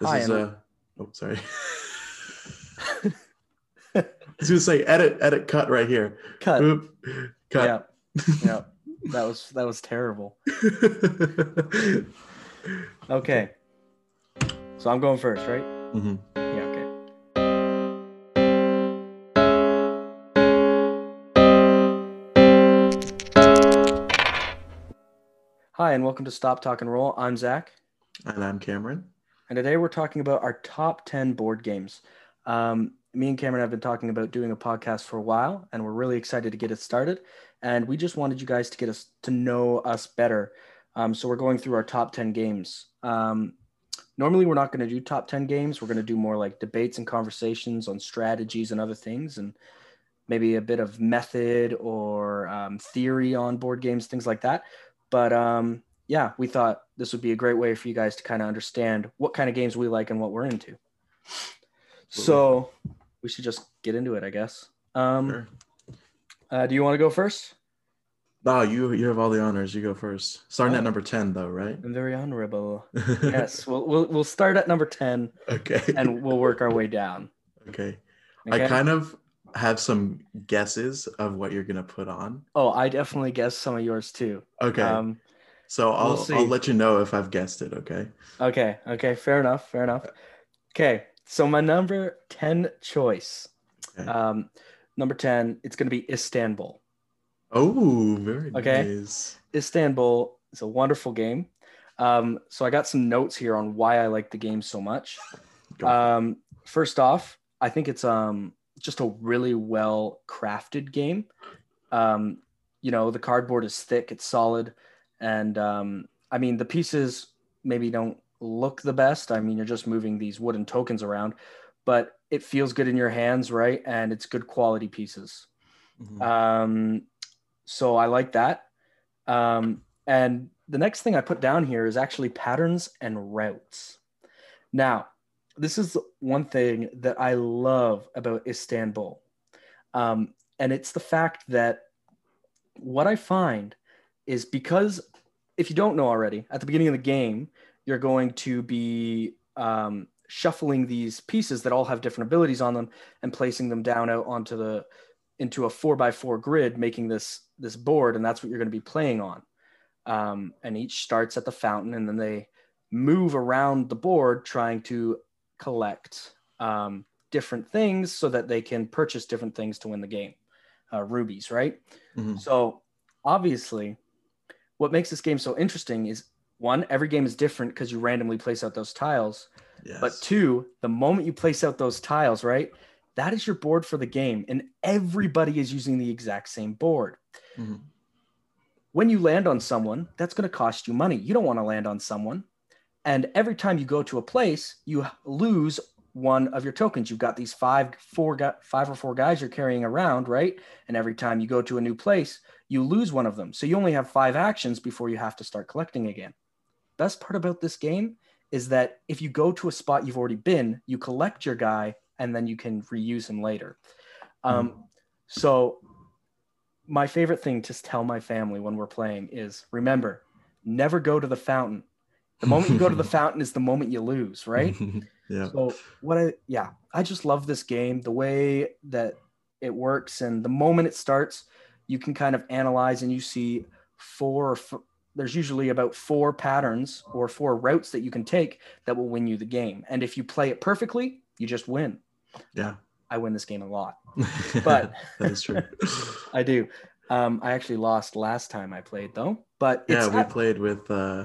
This Hi, is and- uh oh sorry. I was gonna say edit, edit, cut right here. Cut. Oop, cut. Yeah. Yeah. that was that was terrible. Okay. So I'm going first, right? Mm-hmm. Yeah, okay. Hi, and welcome to Stop Talk and Roll. I'm Zach, And I'm Cameron. And today we're talking about our top 10 board games. Um, me and Cameron have been talking about doing a podcast for a while, and we're really excited to get it started. And we just wanted you guys to get us to know us better. Um, so we're going through our top 10 games. Um, normally, we're not going to do top 10 games. We're going to do more like debates and conversations on strategies and other things, and maybe a bit of method or um, theory on board games, things like that. But um, yeah, we thought this would be a great way for you guys to kind of understand what kind of games we like and what we're into. So we should just get into it, I guess. Um, Sure. uh, do you want to go first? No, you you have all the honors. You go first. Starting Oh. at number 10 though, right? I'm very honorable. yes, we'll, we'll we'll start at number ten okay. and we'll work our way down. okay. Okay? I kind of have some guesses of what you're gonna put on. oh, I definitely guess some of yours too. Okay. Um, so I'll see. I'll let you know if I've guessed it, okay? okay, okay, fair enough, fair enough. Okay, so my number ten choice, Okay. um, number ten, it's gonna be Istanbul. oh, very good. okay. nice. Istanbul is a wonderful game. Um, so I got some notes here on why I like the game so much. Go for it. Um, first off, I think it's um just a really well crafted game. Um, you know, the cardboard is thick, it's solid, and um, I mean the pieces maybe don't look the best. I mean, you're just moving these wooden tokens around, but it feels good in your hands, right? And it's good quality pieces. Mhm. Um, so I like that. Um, and the next thing I put down here is actually patterns and routes. Now, this is one thing that I love about Istanbul. Um, and it's the fact that what I find is because if you don't know already, at the beginning of the game, you're going to be um, shuffling these pieces that all have different abilities on them and placing them down out onto the into a four by four grid, making this this board, and that's what you're going to be playing on. Um, and each starts at the fountain, and then they move around the board trying to collect um, different things so that they can purchase different things to win the game. Uh, rubies, right? Mhm. So obviously, what makes this game so interesting is one, every game is different because you randomly place out those tiles. Yes. But two, the moment you place out those tiles, right, that is your board for the game, and everybody is using the exact same board. Mhm. When you land on someone, that's going to cost you money. You don't want to land on someone. And every time you go to a place, you lose one of your tokens. You've got these five, four, five or four guys you're carrying around, right? And every time you go to a new place, you lose one of them. So you only have five actions before you have to start collecting again. Best part about this game is that if you go to a spot you've already been, you collect your guy and then you can reuse him later. Um, So, my favorite thing to tell my family when we're playing is remember, never go to the fountain. The moment you go to the fountain is the moment you lose, right? yeah. So what I yeah, I just love this game, the way that it works and the moment it starts, you can kind of analyze and you see four or f- there's usually about four patterns or four routes that you can take that will win you the game. And if you play it perfectly, you just win. Yeah. I win this game a lot. But- that is true. I do. Um, I actually lost last time I played though, but yeah, we played with uh,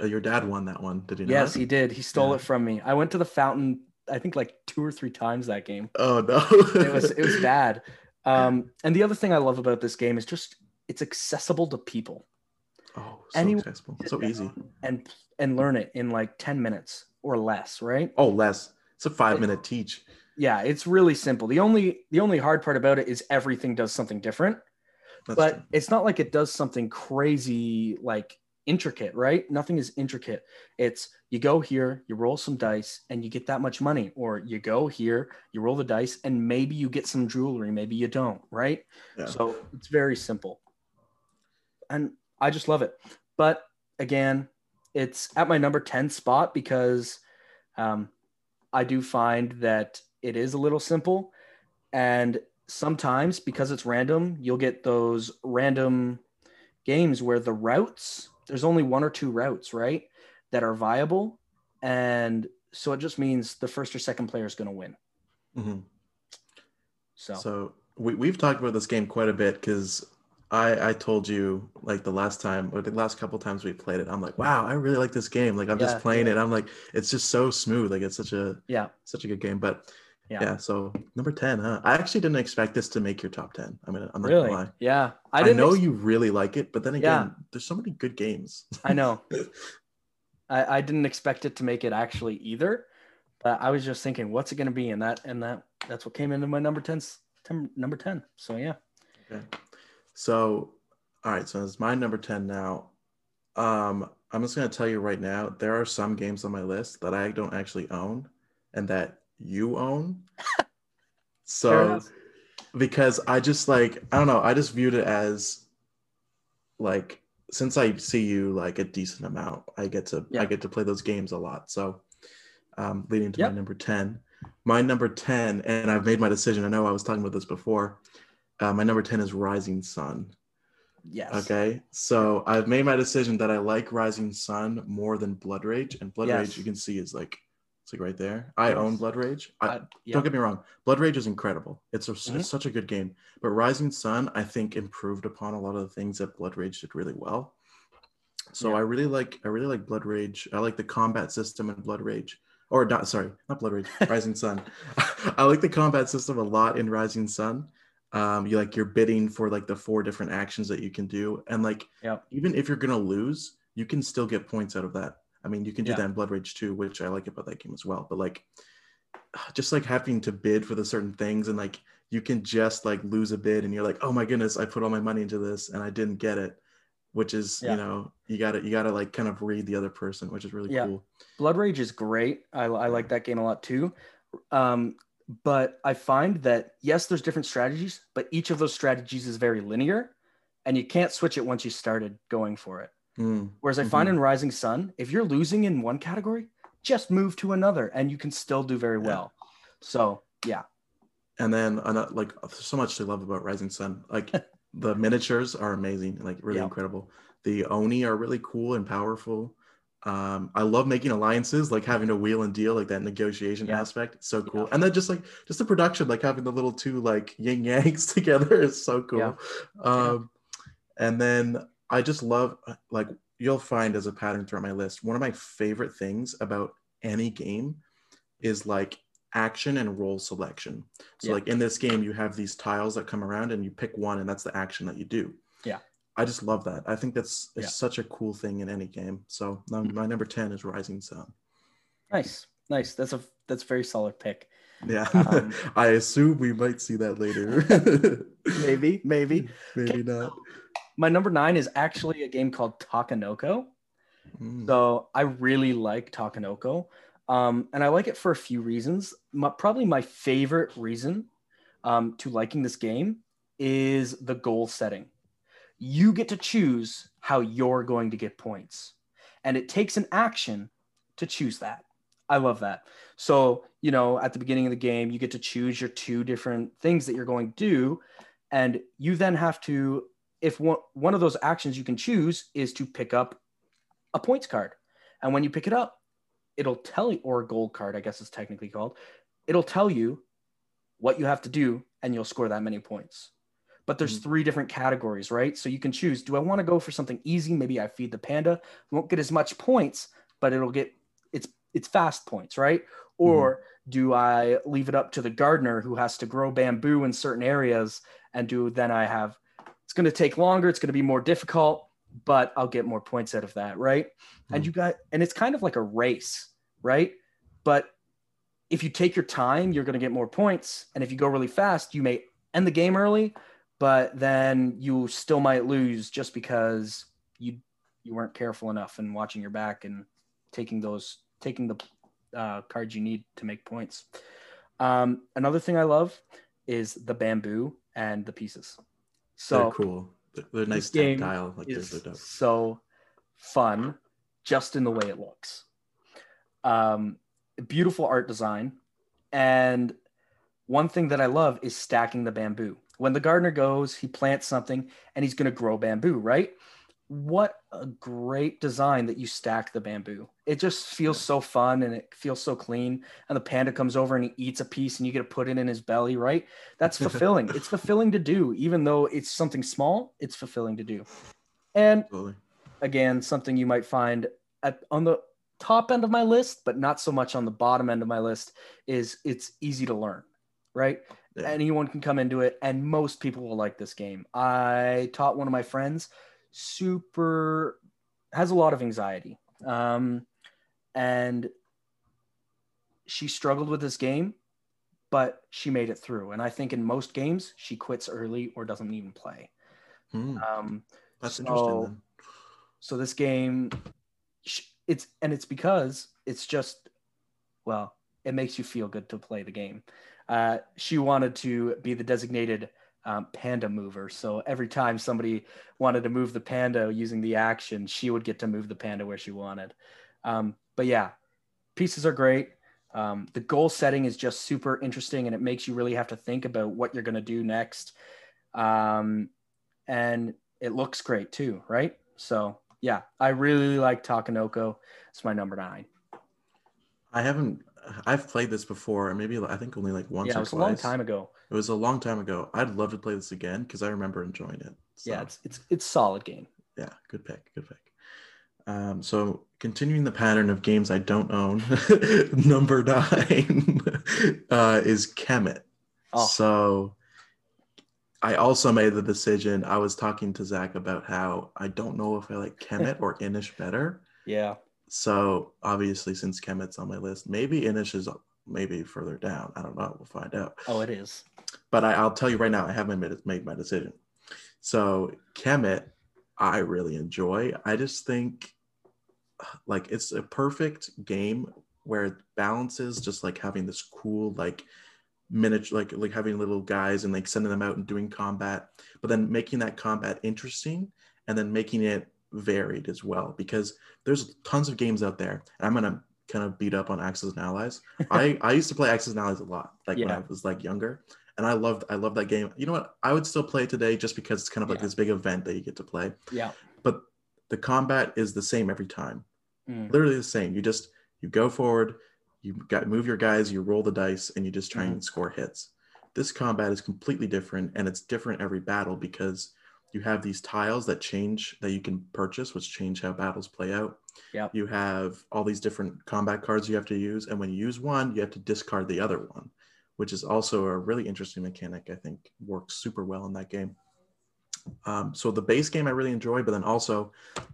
your dad won that one, did he not? yes, he did. He stole Yeah. it from me. I went to the fountain, I think like two or three times that game. Oh no. it was it was bad. Um, and the other thing I love about this game is just it's accessible to people Oh, so Anyone- accessible. So easy. and and learn it in like 10 minutes or less, right? Oh, less. It's a five minute teach. Yeah, it's really simple. The only the only hard part about it is everything does something different, That's but true. it's not like it does something crazy like intricate, right? Nothing is intricate. It's you go here, you roll some dice and you get that much money or you go here, you roll the dice and maybe you get some jewelry, maybe you don't, right? Yeah. So it's very simple. And I just love it. But again, it's at my number 10 spot because Um, I do find that it is a little simple, and sometimes because it's random, you'll get those random games where the routes there's only one or two routes, right, that are viable, and so it just means the first or second player is going to win. Mhm. So, So we, we've talked about this game quite a bit because I, I told you like the last time or the last couple times we played it, I'm like, wow, I really like this game. Like I'm Yeah, just playing yeah. it. I'm like, it's just so smooth. Like it's such a yeah, such a good game. But Yeah. yeah, so number 10, huh? I actually didn't expect this to make your top 10. I mean, I'm not really, gonna lie. yeah. I I, know ex- you really like it, but then Yeah. again, there's so many good games. I know. I, I didn't expect it to make it actually either, but I was just thinking, what's it going to be? And that and that that's what came into my number 10, 10 number ten. So yeah, Okay. So, all right. So it's my number 10 now. Um, I'm just going to tell you right now, there are some games on my list that I don't actually own and that you own. So, because I just like, I don't know, I just viewed it as like, since I see you like a decent amount, I get to, Yeah. I get to play those games a lot. So, um, leading to Yep. my number 10. My number 10, and I've made my decision. I know I was talking about this before. Uh, my number 10 is Rising Sun. yes. Okay. So I've made my decision that I like Rising Sun more than Blood Rage. And Blood Yes. Rage, you can see, is like, it's like right there. I Yes. own Blood Rage. I, I- yeah. Don't get me wrong. Blood Rage is incredible. It's, a, Mhm. it's such a good game. But Rising Sun, I think, improved upon a lot of the things that Blood Rage did really well. So Yeah. I really like I really like Blood Rage. I like the combat system in Blood Rage. Or not sorry, not Blood Rage, Rising Sun. I like the combat system a lot in Rising Sun. Um, you like you're bidding for like the four different actions that you can do. And like Yep. even if you're gonna lose, you can still get points out of that. I mean, you can do Yeah. that in Blood Rage too, which I like about that game as well. But like just like having to bid for the certain things and like you can just like lose a bid and you're like, oh my goodness, I put all my money into this and I didn't get it, which is Yeah. you know you gotta you gotta like kind of read the other person, which is really Yeah. cool. Blood Rage is great. I, I like that game a lot too. Um, but I find that yes, there's different strategies, but each of those strategies is very linear, and you can't switch it once you started going for it. Mm, Whereas I find in Rising Sun, if you're losing in one category, just move to another, and you can still do very Yeah. well. So yeah, And then like so much to love about Rising Sun. Like the miniatures are amazing, like really Yeah. incredible. The Oni are really cool and powerful. Um, I love making alliances, like having to wheel and deal, like that negotiation Yeah. aspect. So cool. Yeah. And then just like just the production, like having the little two like yin yangs together is so cool. Yeah. Um, and then I just love like you'll find as a pattern throughout my list. One of my favorite things about any game is like action and role selection. So Yeah. like in this game, you have these tiles that come around and you pick one, and that's the action that you do. Yeah. I just love that. I think that's it's Yeah. such a cool thing in any game. So num- my number ten is Rising Sun. nice, nice. That's a that's a very solid pick. Yeah, Um, I assume we might see that later. Maybe, maybe. maybe not. My number nine is actually a game called Takenoko. Mm. So I really like Takenoko. Um, and I like it for a few reasons. My, probably my favorite reason um, to liking this game is the goal setting. You get to choose how you're going to get points, and it takes an action to choose that. I love that. So, you know, at the beginning of the game, you get to choose your two different things that you're going to do. And you then have to, if one, one of those actions you can choose is to pick up a points card. And when you pick it up, it'll tell you, or a gold card, I guess it's technically called, it'll tell you what you have to do and you'll score that many points. But there's Mhm. three different categories, right? So you can choose do I want to go for something easy? Maybe I feed the panda, won't get as much points, but it'll get it's it's fast points, right? Or do I leave it up to the gardener who has to grow bamboo in certain areas and do then I have going to take longer, it's going to be more difficult, but I'll get more points out of that, right? And Mhm. you got and it's kind of like a race, right? But if you take your time, you're going to get more points, and if you go really fast, you may end the game early, but then you still might lose just because you you weren't careful enough and watching your back and taking those taking the uh, cards you need to make points. Um, another thing I love is the bamboo and the pieces. So they're cool. They're, they're nice game tactile. Like is so fun just in the way it looks. Um, beautiful art design. And one thing that I love is stacking the bamboo. When the gardener goes, he plants something and he's going to grow bamboo, right? What a great design that you stack the bamboo. It just feels so fun and it feels so clean. And the panda comes over and he eats a piece and you get to put it in his belly, right? That's fulfilling. it's fulfilling to do, even though it's something small, it's fulfilling to do. And Absolutely. again, something you might find at on the top end of my list, but not so much on the bottom end of my list, is it's easy to learn, right? Yeah. Anyone can come into it, and most people will like this game. I taught one of my friends, super has a lot of anxiety, um, and she struggled with this game, but she made it through. And I think in most games, she quits early or doesn't even play. Hmm, Um, that's so- interesting. Then. so this game it's and it's because it's just well it makes you feel good to play the game uh, she wanted to be the designated um, panda mover so every time somebody wanted to move the panda using the action she would get to move the panda where she wanted um, but yeah pieces are great um, the goal setting is just super interesting and it makes you really have to think about what you're going to do next um, and it looks great too right so yeah, I really like Takenoko. It's my number nine. I haven't. I've played this before, maybe I think only like once yeah, or it was twice. a long time ago. It was a long time ago. I'd love to play this again because I remember enjoying it. So, Yeah, it's it's it's solid game. yeah, good pick, good pick. Um, so continuing the pattern of games I don't own, number nine uh, is Kemet. Oh. So I also made the decision. I was talking to Zach about how I don't know if I like Kemet or Inis better. Yeah, So obviously, since Kemet's on my list, maybe Inis is maybe further down. I don't know. We'll find out. oh, it is. But I, I'll tell you right now, I haven't made, made my decision. So Kemet, I really enjoy. I just think like it's a perfect game where it balances just like having this cool like miniature like like having little guys and like sending them out and doing combat but then making that combat interesting and then making it varied as well because there's tons of games out there and i'm gonna kind of beat up on axis and allies. I i used to play axis and allies a lot like when i was like younger and i loved i love that game. You know what? I would still play today just because it's kind of like Yeah. this big event that you get to play. Yeah. The combat is the same every time Mm. literally the same you just you go forward you got move your guys you roll the dice and you just try Mm-hmm. and score hits this combat is completely different and it's different every battle because you have these tiles that change that you can purchase which change how battles play out Yep. you have all these different combat cards you have to use and when you use one you have to discard the other one which is also a really interesting mechanic i think works super well in that game um, so the base game I really enjoy, but then also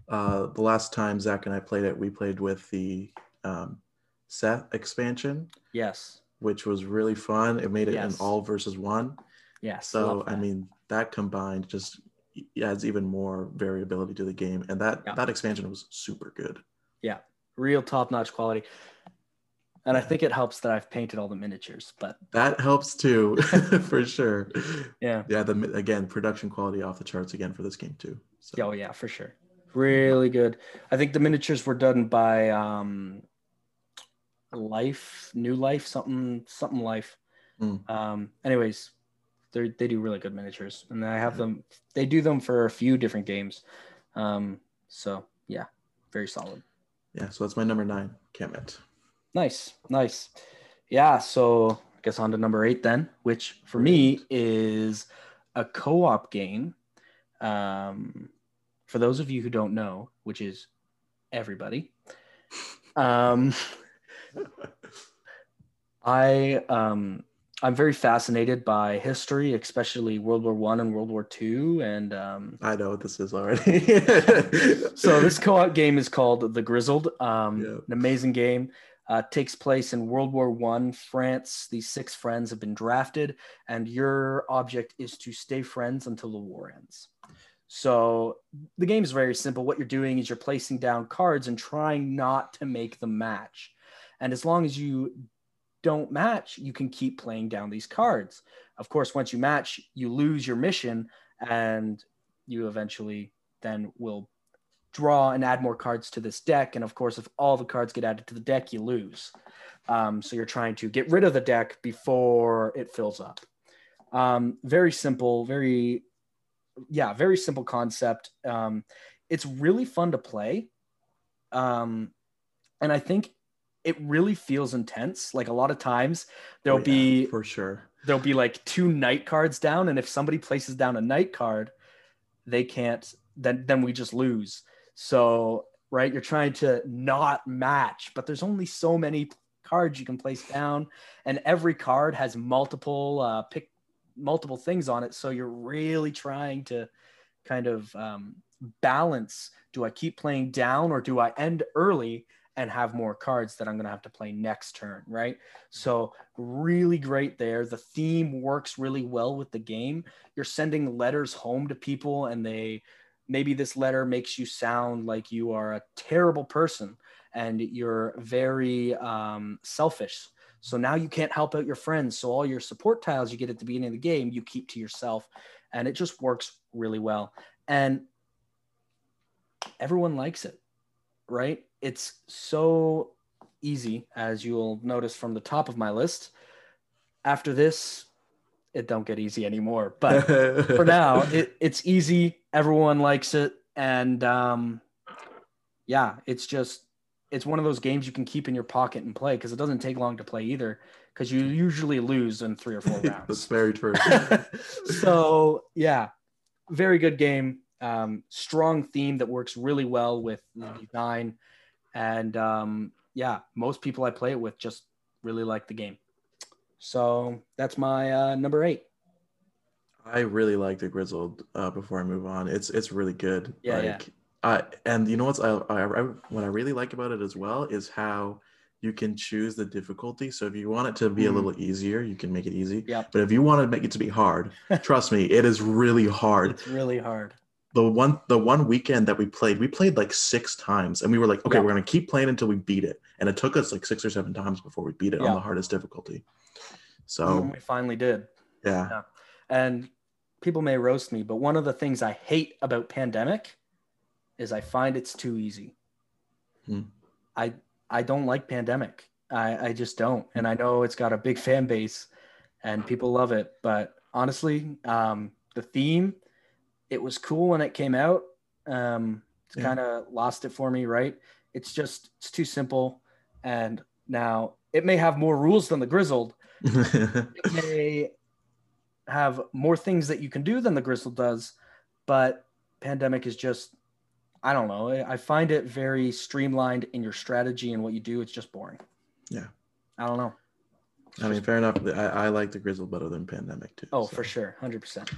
uh, the last time Zach and I played it, we played with the um, Seth expansion, Yes. which was really fun. It made it Yes. an all versus one. Yes. So I mean that combined just adds even more variability to the game, and that Yeah. that expansion was super good. Yeah, real top notch quality. And I think it helps that I've painted all the miniatures, but That helps too, for sure. yeah. Yeah, the again production quality off the charts again for this game too. So Oh yeah, for sure. Really good. I think the miniatures were done by um Life, New Life, something something life. Mm. Um anyways, they they do really good miniatures and I have them they do them for a few different games. Um so yeah, very solid. yeah, so that's my number nine, Kemet. Nice, nice. Yeah, so I guess on to number eight then, which for me is a co-op game. Um, for those of you who don't know, which is everybody, um, I um, I'm very fascinated by history, especially World War One and World War Two, and um, I know what this is already. so this co-op game is called The Grizzled. Um, Yeah. An amazing game. Uh, takes place in World War One France. These six friends have been drafted, and your object is to stay friends until the war ends. So the game is very simple. What you're doing is you're placing down cards and trying not to make them match. And as long as you don't match, you can keep playing down these cards. Of course, once you match, you lose your mission, and you eventually then will draw and add more cards to this deck. And of course, if all the cards get added to the deck, you lose. Um, so you're trying to get rid of the deck before it fills up. Um, very simple, very, yeah, very simple concept. Um, it's really fun to play. Um, and I think it really feels intense. Like a lot of times there'll Oh, yeah, be for sure. there'll be like two night cards down and if somebody places down a night card they can't then then we just lose so right you're trying to not match but there's only so many cards you can place down and every card has multiple uh pick multiple things on it so you're really trying to kind of um, balance do i keep playing down or do i end early and have more cards that i'm going to have to play next turn right so really great there. The theme works really well with the game. You're sending letters home to people, and they maybe this letter makes you sound like you are a terrible person and you're very um, selfish. So now you can't help out your friends. So all your support tiles you get at the beginning of the game, you keep to yourself, and it just works really well. And everyone likes it, right? It's so easy, as you'll notice from the top of my list. After this, it don't get easy anymore. But for now, it, it's easy. Everyone likes it, and um, yeah, it's just it's one of those games you can keep in your pocket and play because it doesn't take long to play either. Because you usually lose in three or four That's rounds. very true. so yeah, very good game. Um, strong theme that works really well with the design, and um, yeah, most people I play it with just really like the game. So that's my uh, number eight. I really like the Grizzled. Uh, before I move on, it's it's really good. Yeah, like, yeah. Uh, and you know what's I, I, I what I really like about it as well is how you can choose the difficulty. So if you want it to be a Mhm. little easier, you can make it easy. Yep. But if you want to make it to be hard, trust me, it is really hard. It's really hard. The one the one weekend that we played, we played like six times, and we were like, okay, Yeah. we're gonna keep playing until we beat it. And it took us like six or seven times before we beat it Yeah. on the hardest difficulty. So And we finally did. yeah, And people may roast me, but one of the things I hate about Pandemic is I find it's too easy. Hmm. I I don't like Pandemic. I, I just don't. And I know it's got a big fan base and people love it. But honestly, um, the theme, it was cool when it came out. Um, it's Yeah. kind of lost it for me, right? It's just it's too simple. And now it may have more rules than the Grizzled, it may have more things that you can do than the Grizzle does, but Pandemic is just, I don't know. I find it very streamlined in your strategy and what you do. It's just boring. Yeah. I don't know. I mean, fair enough. I, I like the Grizzle better than Pandemic too. Oh, so. for sure. 100%.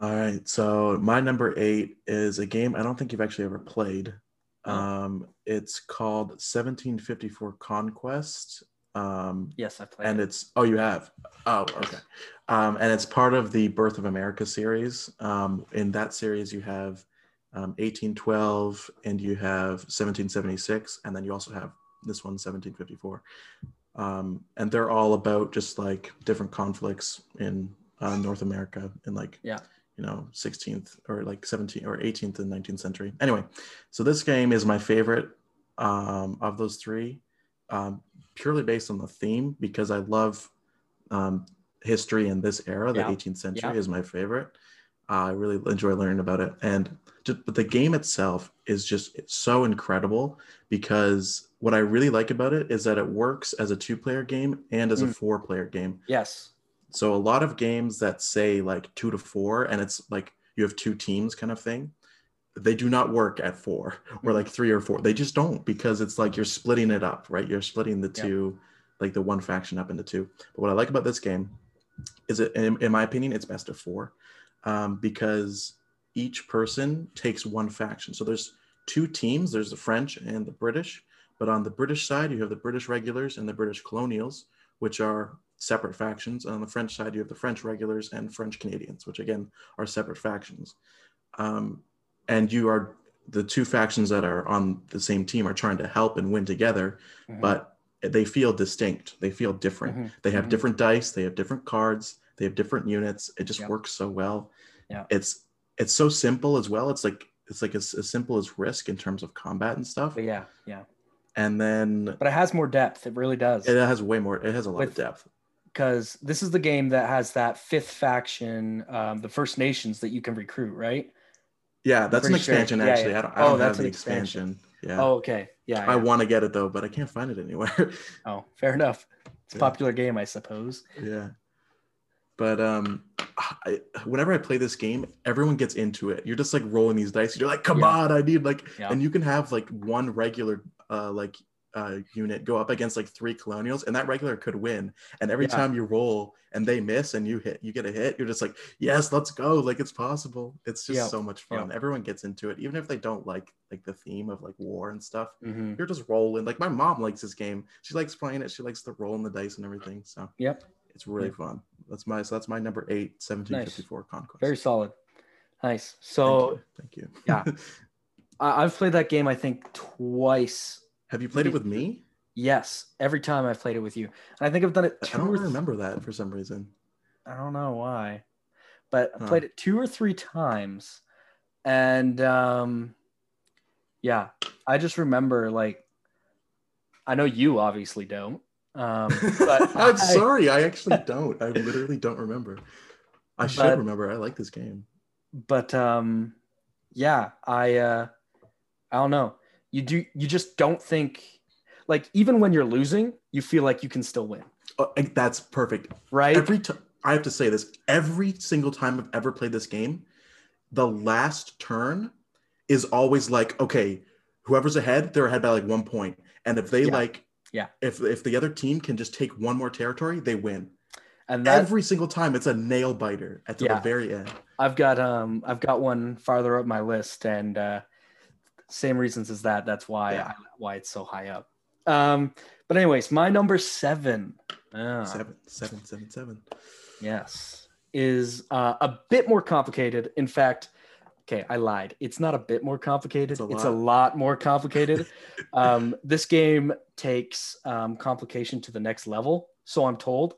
All right. So my number eight is a game I don't think you've actually ever played. Oh. Um, it's called 1754 Conquest. Um, Yes, I played. and it. it's oh you have oh okay um, and it's part of the birth of america series um, in that series you have um, 1812 and you have 1776 and then you also have this one 1754 um, and they're all about just like different conflicts in uh, north america in like Yeah. you know 16th or like 17th or 18th and 19th century anyway so this game is my favorite um, of those three um, purely based on the theme because I love um, history in this era. The Yeah. 18th century Yeah. is my favorite. Uh, I really enjoy learning about it, and just, but the game itself is just it's so incredible because what I really like about it is that it works as a two-player game and as a Mm. four-player game. yes. So a lot of games that say like two to four, and it's like you have two teams kind of thing, they do not work at four or Mhm. like three or four. They just don't because it's like you're splitting it up, right? You're splitting the Yeah. two, like the one faction up into two. But what I like about this game is it, in, in my opinion, it's best of four um, because each person takes one faction. So there's two teams. There's the French and the British. But on the British side, you have the British regulars and the British colonials, which are separate factions. And on the French side, you have the French regulars and French Canadians, which again are separate factions. Um, and you are the two factions that are on the same team are trying to help and win together, Mhm. but they feel distinct. They feel different. Mhm. They have Mhm. different dice. They have different cards. They have different units. It just Yep. works so well. Yeah. It's it's so simple as well. It's like it's like as, as simple as risk in terms of combat and stuff But yeah, yeah. and then but it has more depth. It really does. it has way more. It has a lot of depth. because this is the game that has that fifth faction, um, the First Nations that you can recruit, right? Yeah, that's an pretty sure- expansion. yeah, actually, yeah. I don't. I Oh, don't that's have an expansion. expansion. Yeah, Oh, okay. Yeah. I yeah. want to get it though, but I can't find it anywhere. Oh, fair enough. It's a popular game, I suppose. yeah, but um, I, whenever I play this game, everyone gets into it. You're just like rolling these dice. You're like, come on, I need like, and you can have like one regular uh like uh unit go up against like three colonials, and that regular could win. And every Yeah. time you roll and they miss and you hit, you get a hit. You're just like, yes, let's go. Like it's possible. It's just Yeah. so much fun. Everyone gets into it, even if they don't like like the theme of like war and stuff. hmm You're just rolling. Like my mom likes this game. She likes playing it. She likes the rolling the dice and everything. So Yep. it's really Yeah. fun. That's my so that's my number eight, 1754 conquest. Very solid. Nice. Thank So you. Thank you. yeah. I've played that game, I think, twice. Have you played it with me? Yes, every time I've played it with you, and I think I've done it I don't or th- remember that for some reason. I don't know why, but I Huh. played it two or three times, and um, yeah, I just remember like, I know you obviously don't, um, but I'm I- sorry, I actually don't. I literally don't remember. I should But- remember. I like this game. but um, yeah, I uh, I don't know. You do you just don't think like even when you're losing, you feel like you can still win, and that's perfect. right? Every time I have to say this, every single time I've ever played this game, the last turn is always like, okay, whoever's ahead, they're ahead by like one point. And if they Yeah. like, Yeah. if if the other team can just take one more territory, they win. and that Every single time, it's a nail biter at the Yeah. very end. I've got um I've got one farther up my list and uh same reasons as that. That's why Yeah. I, why it's so high up. Um but anyways, my number 7 ah, Seven, seven, seven, seven. yes is uh, a bit more complicated. In fact, okay, I lied. It's not a bit more complicated. It's It's a a, lot. lot more complicated. um this game takes um complication to the next level, so I'm told.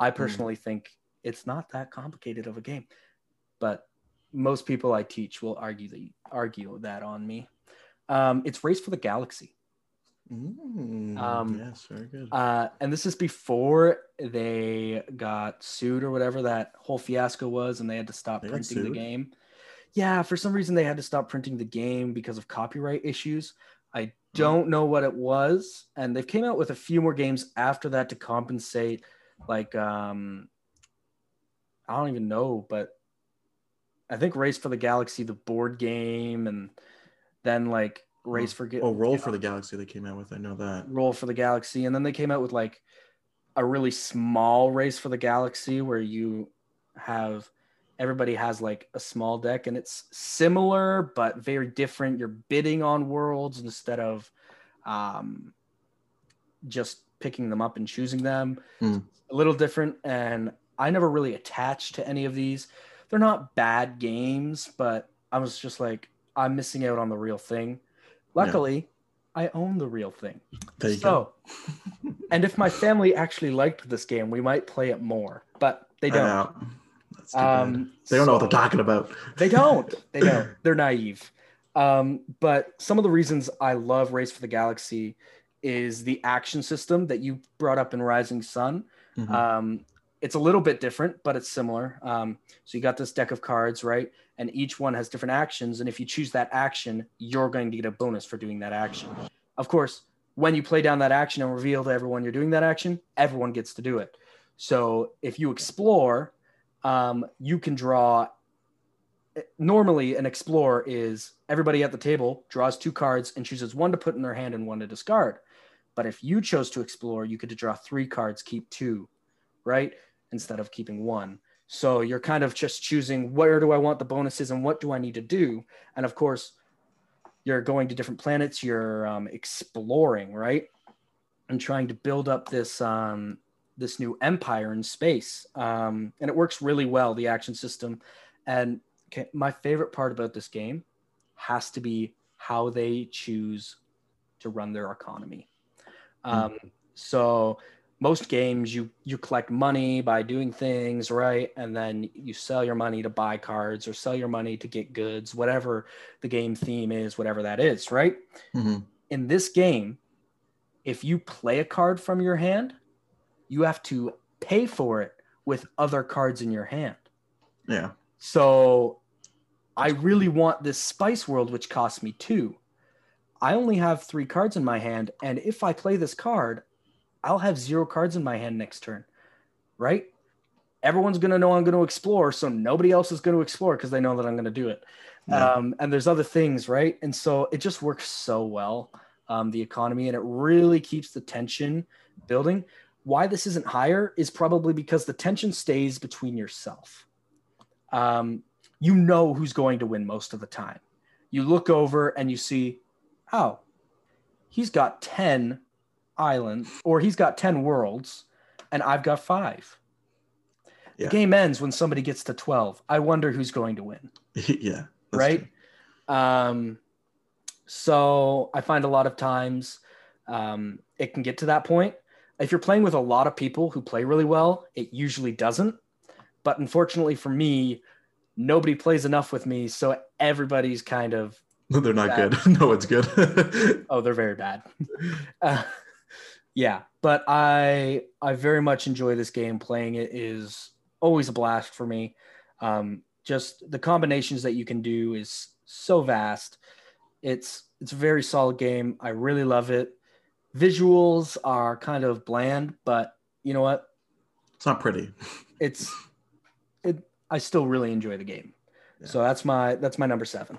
I Hmm. personally think it's not that complicated of a game but most people I teach will argue the argue that on me. Um, it's Race for the Galaxy, Mm, Um, yes, very good. uh, and this is before they got sued or whatever that whole fiasco was, and they had to stop They printing the game. Yeah, for some reason they had to stop printing the game because of copyright issues. I don't know what it was, and they came out with a few more games after that to compensate. Like, um, I don't even know, but I think Race for the Galaxy, the board game, and then like Race for Ga- oh, Roll for the Galaxy they came out with. I know that. Roll for the Galaxy, and then they came out with like a really small Race for the Galaxy where you have everybody has like a small deck, and it's similar but very different. You're bidding on worlds instead of um, just picking them up and choosing them. Hmm. A little different, and I never really attached to any of these. They're not bad games, but I was just like, I'm missing out on the real thing. Luckily, I own the real thing. There you go. So, and if my family actually liked this game, we might play it more, but they don't. know. That's too bad. Um, They don't know what they're talking about. They don't. They don't. They're naive. Um, but some of the reasons I love Race for the Galaxy is the action system that you brought up in Rising Sun. Mhm. Um, it's a little bit different, but it's similar. Um, so you got this deck of cards, right? And each one has different actions. And if you choose that action, you're going to get a bonus for doing that action. Of course, when you play down that action and reveal to everyone you're doing that action, everyone gets to do it. So if you explore, um, you can draw. Normally, an explorer is everybody at the table draws two cards and chooses one to put in their hand and one to discard. But if you chose to explore, you could draw three cards, keep two, right? Instead of keeping one. So you're kind of just choosing where do I want the bonuses and what do I need to do. And of course, you're going to different planets, you're um, exploring, right? And trying to build up this um, this new empire in space. Um, and it works really well, the action system. And okay, my favorite part about this game has to be how they choose to run their economy. Um, so most games you you collect money by doing things right and then you sell your money to buy cards or sell your money to get goods whatever the game theme is whatever that is right Mhm. in this game if you play a card from your hand, you have to pay for it with other cards in your hand. Yeah. So I really want this Spice World, which costs me two. I only have three cards in my hand, and if I play this card, I'll have zero cards in my hand next turn, right? Everyone's gonna know I'm gonna explore, so nobody else is gonna explore because they know that I'm gonna do it. Yeah. Um, and there's other things, right? And so it just works so well, um, the economy, and it really keeps the tension building. Why this isn't higher is probably because the tension stays between yourself. Um, you know who's going to win most of the time. You look over and you see, oh, he's got 10 islands or he's got 10 worlds and I've got five. Yeah. The game ends when somebody gets to 12. I wonder who's going to win yeah. right? true. Um, so I find a lot of times um, it can get to that point. If you're playing with a lot of people who play really well, it usually doesn't. But unfortunately for me, nobody plays enough with me, so everybody's kind of They're not Bad. good. no, it's good. oh, they're very bad. uh, yeah, but I I very much enjoy this game. Playing it is always a blast for me. Um, just the combinations that you can do is so vast. It's it's a very solid game. I really love it. Visuals are kind of bland, but you know what? it's not pretty. It's it. I still really enjoy the game. Yeah. So that's my that's my number seven.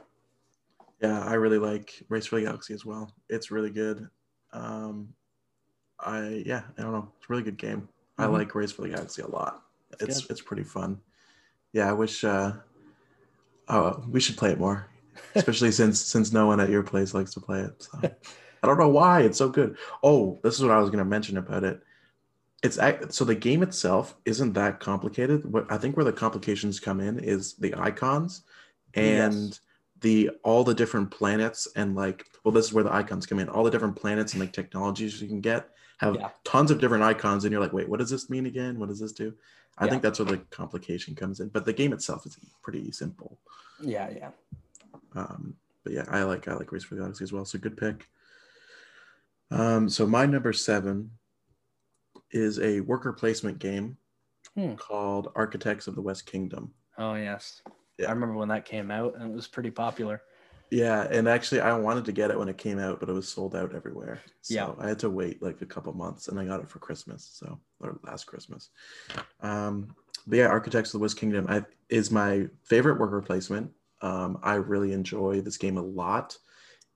Yeah, I really like Race for the Galaxy as well. It's really good. Um, I yeah, I don't know. It's a really good game. I Mhm. like Race for the Galaxy a lot. That's it's good. it's pretty fun. Yeah, I wish. Uh, oh, we should play it more, especially since since no one at your place likes to play it. So. I don't know why it's so good. Oh, this is what I was gonna mention about it. It's so the game itself isn't that complicated. What I think where the complications come in is the icons and Yes. the all the different planets and like well this is where the icons come in. All the different planets and like technologies you can get have Yeah. tons of different icons and you're like, wait, what does this mean again? What does this do? I Yeah. think that's where the complication comes in. But the game itself is pretty simple. Yeah, yeah. Um, but yeah, I like I like Race for the Galaxy as well. So good pick. Um, so my number seven is a worker placement game Hmm. called Architects of the West Kingdom. Oh yes. Yeah. I remember when that came out and it was pretty popular. Yeah, and actually I wanted to get it when it came out, but it was sold out everywhere. So Yeah. I had to wait like a couple months and I got it for Christmas. So or last Christmas. Um, but yeah, Architects of the West Kingdom I, is my favorite worker placement. Um, I really enjoy this game a lot.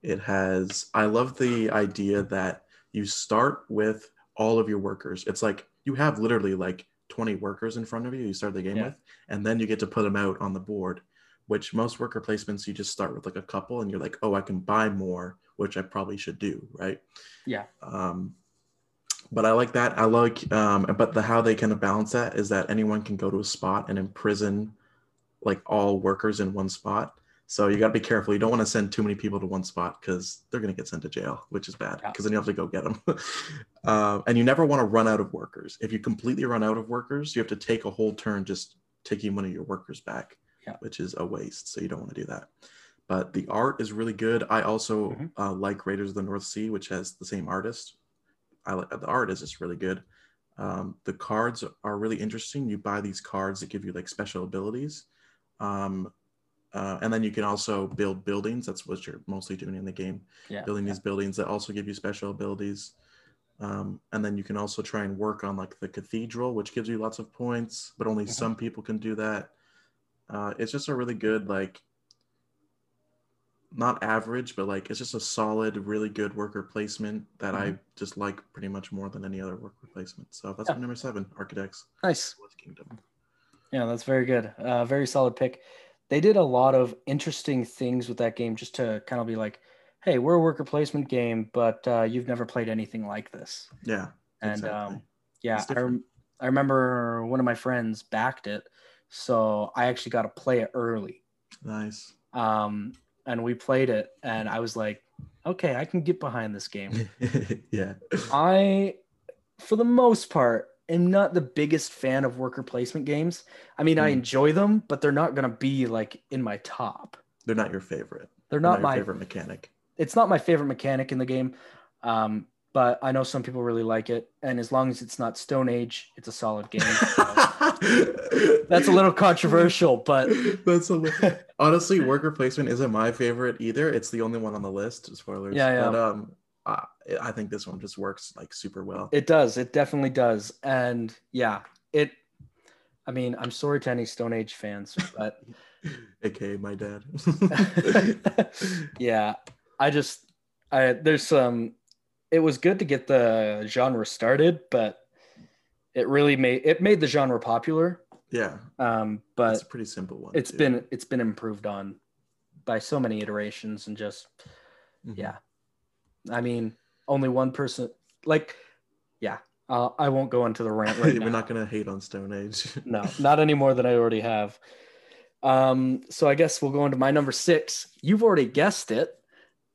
It has I love the idea that you start with all of your workers. It's like you have literally like 20 workers in front of you you start the game Yeah. with, and then you get to put them out on the board which most worker placements you just start with like a couple and you're like oh i can buy more which i probably should do right? Yeah. um but i like that. I like um but the how they kind of balance that is that anyone can go to a spot and imprison like all workers in one spot. So you got to be careful. You don't want to send too many people to one spot because they're going to get sent to jail which is bad Yeah. because then you have to go get them uh, and you never want to run out of workers. If you completely run out of workers you have to take a whole turn just taking one of your workers back Yeah. which is a waste. So you don't want to do that. But the art is really good. I also Mhm. uh, like Raiders of the North Sea, which has the same artist. I like the art is just really good. Um, the cards are really interesting. You buy these cards that give you like special abilities. Um, uh, and then you can also build buildings. That's what you're mostly doing in the game Yeah. building yeah. these buildings that also give you special abilities. Um, and then you can also try and work on like the cathedral, which gives you lots of points, but only Mhm. some people can do that. Uh, it's just a really good, like, not average, but like it's just a solid, really good worker placement that I just like pretty much more than any other worker placement. So that's Yeah. my number seven, Architects Nice. Kingdom. Yeah, that's very good. Uh, very solid pick. They did a lot of interesting things with that game just to kind of be like, hey, we're a worker placement game, but uh, you've never played anything like this. Yeah. And exactly. um, yeah, I, rem- I remember one of my friends backed it. So I actually got to play it early. nice. Um, and we played it, and I was like, okay, I can get behind this game. yeah. I, for the most part, am not the biggest fan of worker placement games. I mean, I Mm. enjoy them, but they're not going to be like in my top. They're not your favorite. They're They're not my favorite mechanic. it's not my favorite mechanic in the game. Um, but I know some people really like it. And as long as it's not Stone Age, it's a solid game. That's a little controversial, but that's a little... honestly worker placement isn't my favorite either. It's the only one on the list. Spoilers. Yeah, yeah. But um, I, I think this one just works like super well. It does. It definitely does. And yeah, it. I mean, I'm sorry to any Stone Age fans, but aka my dad. yeah, I just, I there's some. It was good to get the genre started, but it really made it made the genre popular. Yeah, Um, but it's a pretty simple one. it's too. been it's been improved on by so many iterations and just Mhm. yeah i mean only one person like yeah uh, i won't go into the rant right We're now. not gonna hate on Stone Age. no not any more than i already have um so i guess we'll go into my number six you've already guessed it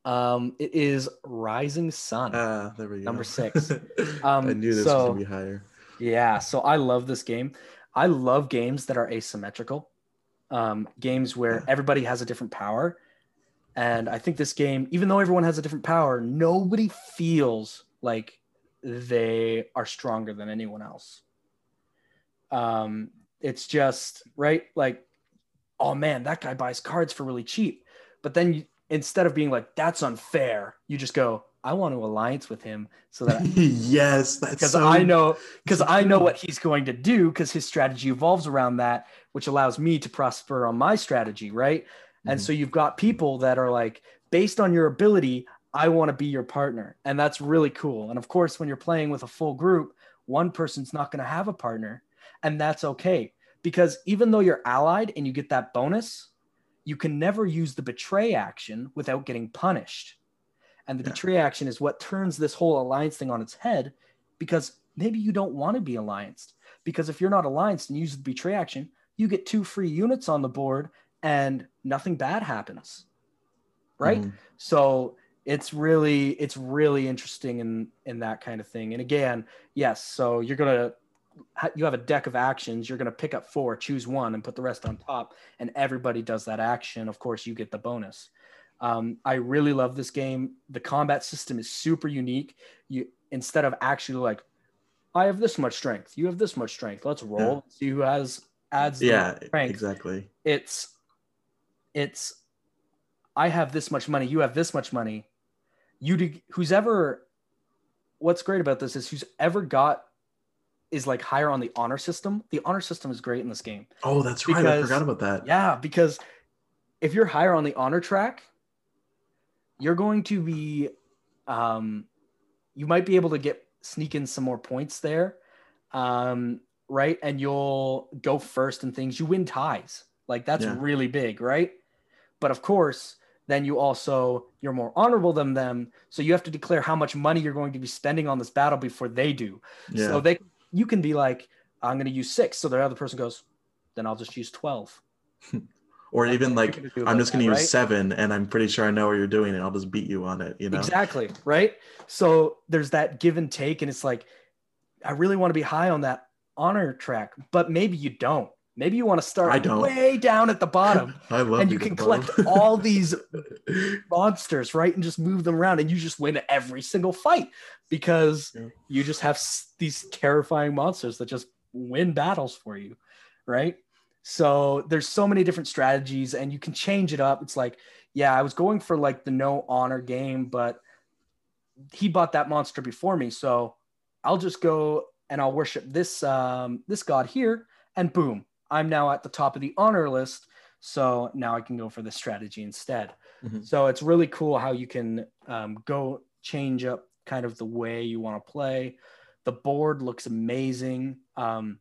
um it is rising sun Ah, there we go. Number six. Um, I knew this was gonna be higher. Yeah, so I love this game. I love games that are asymmetrical, um, games where everybody has a different power. And I think this game, even though everyone has a different power, nobody feels like they are stronger than anyone else. Um, it's just right, like, oh man, that guy buys cards for really cheap. But then you, instead of being like, that's unfair, you just go, I want to alliance with him so that yes, that's because so... I know because I know what he's going to do because his strategy evolves around that, which allows me to prosper on my strategy, right? And Mhm. so you've got people that are like, based on your ability, I want to be your partner, and that's really cool. And of course, when you're playing with a full group, one person's not going to have a partner, and that's okay because even though you're allied and you get that bonus, you can never use the betray action without getting punished. And the Yeah. betray action is what turns this whole alliance thing on its head because maybe you don't want to be allianced. Because if you're not allianced and use the betray action, you get two free units on the board and nothing bad happens. Right? Mhm. So it's really it's really interesting in in that kind of thing. And again, yes, so you're gonna you have a deck of actions. You're gonna pick up four, choose one, and put the rest on top. And everybody does that action. Of course, you get the bonus. Um, I really love this game. The combat system is super unique. You instead of actually like, I have this much strength, you have this much strength. Let's roll. Yeah. See who has adds the Yeah, strength exactly. it's it's i have this much money you have this much money you do who's ever what's great about this is who's ever got is like higher on the honor system the honor system is great in this game Oh, that's right. I forgot about that. yeah because if you're higher on the honor track you're going to be um you might be able to get sneak in some more points there um right? And you'll go first and things. You win ties. Like that's Yeah. really big right? But of course then you also you're more honorable than them. So you have to declare how much money you're going to be spending on this battle before they do. Yeah. so they you can be like i'm going to use 6 so the other person goes then i'll just use 12 or even like you're gonna do I'm just gonna use right? seven, and I'm pretty sure I know what you're doing, and I'll just beat you on it. You know. Exactly. Right. So there's that give and take. And it's like, I really want to be high on that honor track, but maybe you don't. Maybe you want to start I don't. way down at the bottom I love and you can collect all these monsters, right? And just move them around and you just win every single fight because Yeah. you just have these terrifying monsters that just win battles for you, right? So there's so many different strategies and you can change it up. It's like, yeah, I was going for like the no honor game, but he bought that monster before me, so I'll just go and I'll worship this um, this god here, and boom, I'm now at the top of the honor list. So now I can go for this strategy instead. Mhm. So it's really cool how you can um, go change up kind of the way you want to play. The board looks amazing. Um,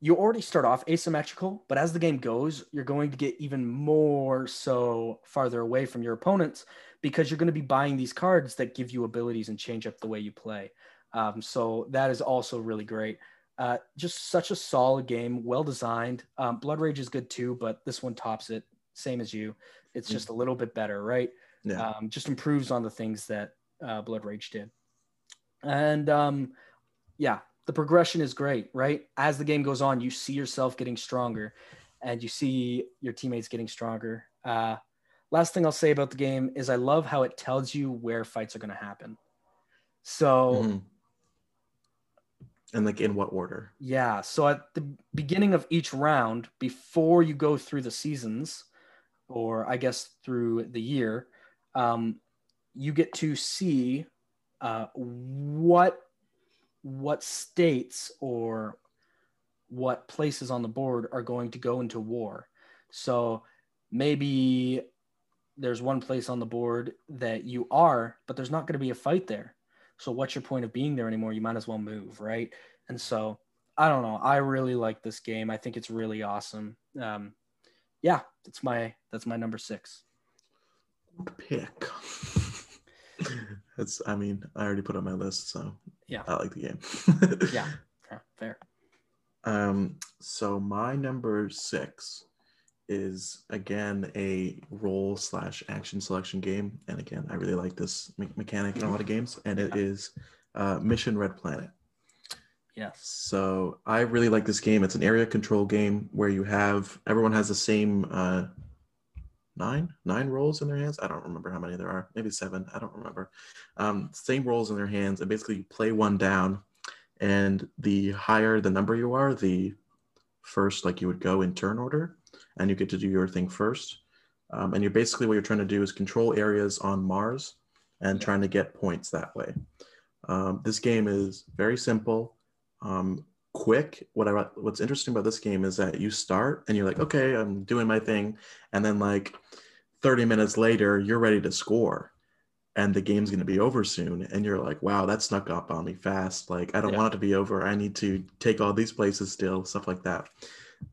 you already start off asymmetrical, but as the game goes, you're going to get even more so farther away from your opponents because you're going to be buying these cards that give you abilities and change up the way you play. Um, so that is also really great. Uh, just such a solid game, well designed. Um, Blood Rage is good too, but this one tops it. Same as you. It's Mm. just a little bit better, right? Yeah. Um, just improves on the things that uh, Blood Rage did. And um, yeah, the progression is great, right? As the game goes on, you see yourself getting stronger and you see your teammates getting stronger. Uh, last thing I'll say about the game is I love how it tells you where fights are going to happen. So, Mhm. And like in what order? yeah. So at the beginning of each round, before you go through the seasons, or I guess through the year, um, you get to see uh, what what states or what places on the board are going to go into war. So maybe there's one place on the board that you are, but there's not going to be a fight there. So what's your point of being there anymore? You might as well move, right? And so I don't know. I really like this game. I think it's really awesome. Um, yeah, that's my that's my number six. Pick. That's. I mean, I already put on my list, so Yeah. I like the game. Yeah, yeah, fair. Um. So my number six is again a role slash action selection game, and again, I really like this me- mechanic in a lot of games, and it is uh, Mission Red Planet. Yes. So I really like this game. It's an area control game where you have everyone has the same uh, nine nine rolls in their hands. I don't remember how many there are. Maybe seven. I don't remember. Um, same rolls in their hands, and basically you play one down, and the higher the number you are, the first like you would go in turn order, and you get to do your thing first. Um, and you're basically what you're trying to do is control areas on Mars, and trying to get points that way. Um, this game is very simple um, quick. What I what's interesting about this game is that you start and you're like, okay, I'm doing my thing, and then like 30 minutes later, you're ready to score, and the game's gonna be over soon, and you're like, wow, that snuck up on me fast. Like I don't Yeah. want it to be over. I need to take all these places still, stuff like that.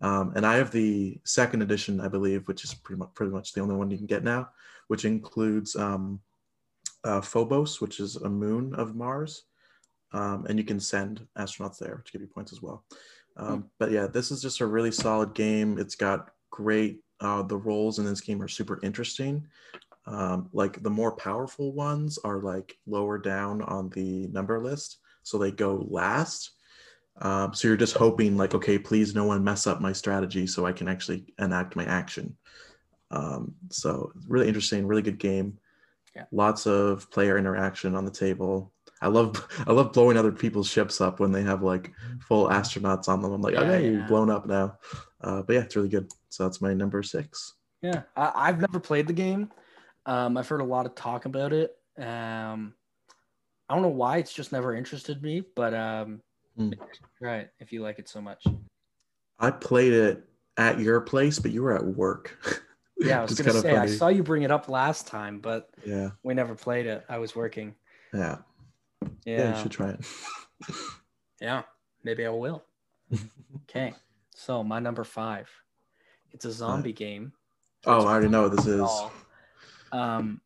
Um, and I have the second edition, I believe, which is pretty much pretty much the only one you can get now, which includes um, uh, Phobos, which is a moon of Mars um, and you can send astronauts there to give you points as well. Um, But yeah, this is just a really solid game. It's got great. Uh, the roles in this game are super interesting. Um, like the more powerful ones are like lower down on the number list, so they go last. Um, so you're just hoping like, okay, please no one mess up my strategy so I can actually enact my action. Um, so really interesting, really good game. Yeah. Lots of player interaction on the table. I love I love blowing other people's ships up when they have like full astronauts on them. I'm like, Yeah, okay, yeah. you've blown up now. Uh, but yeah, it's really good. So that's my number six. Yeah, I, I've never played the game. Um, I've heard a lot of talk about it. Um, I don't know why it's just never interested me, but um, Hmm. right, if you like it so much. I played it at your place, but you were at work. Yeah, I was gonna say I saw you bring it up last time, but Yeah, we never played it. I was working. yeah, yeah. Yeah, you should try it. yeah, maybe I will. Okay, so my number five, it's a zombie game. oh, I already know what this is. Um,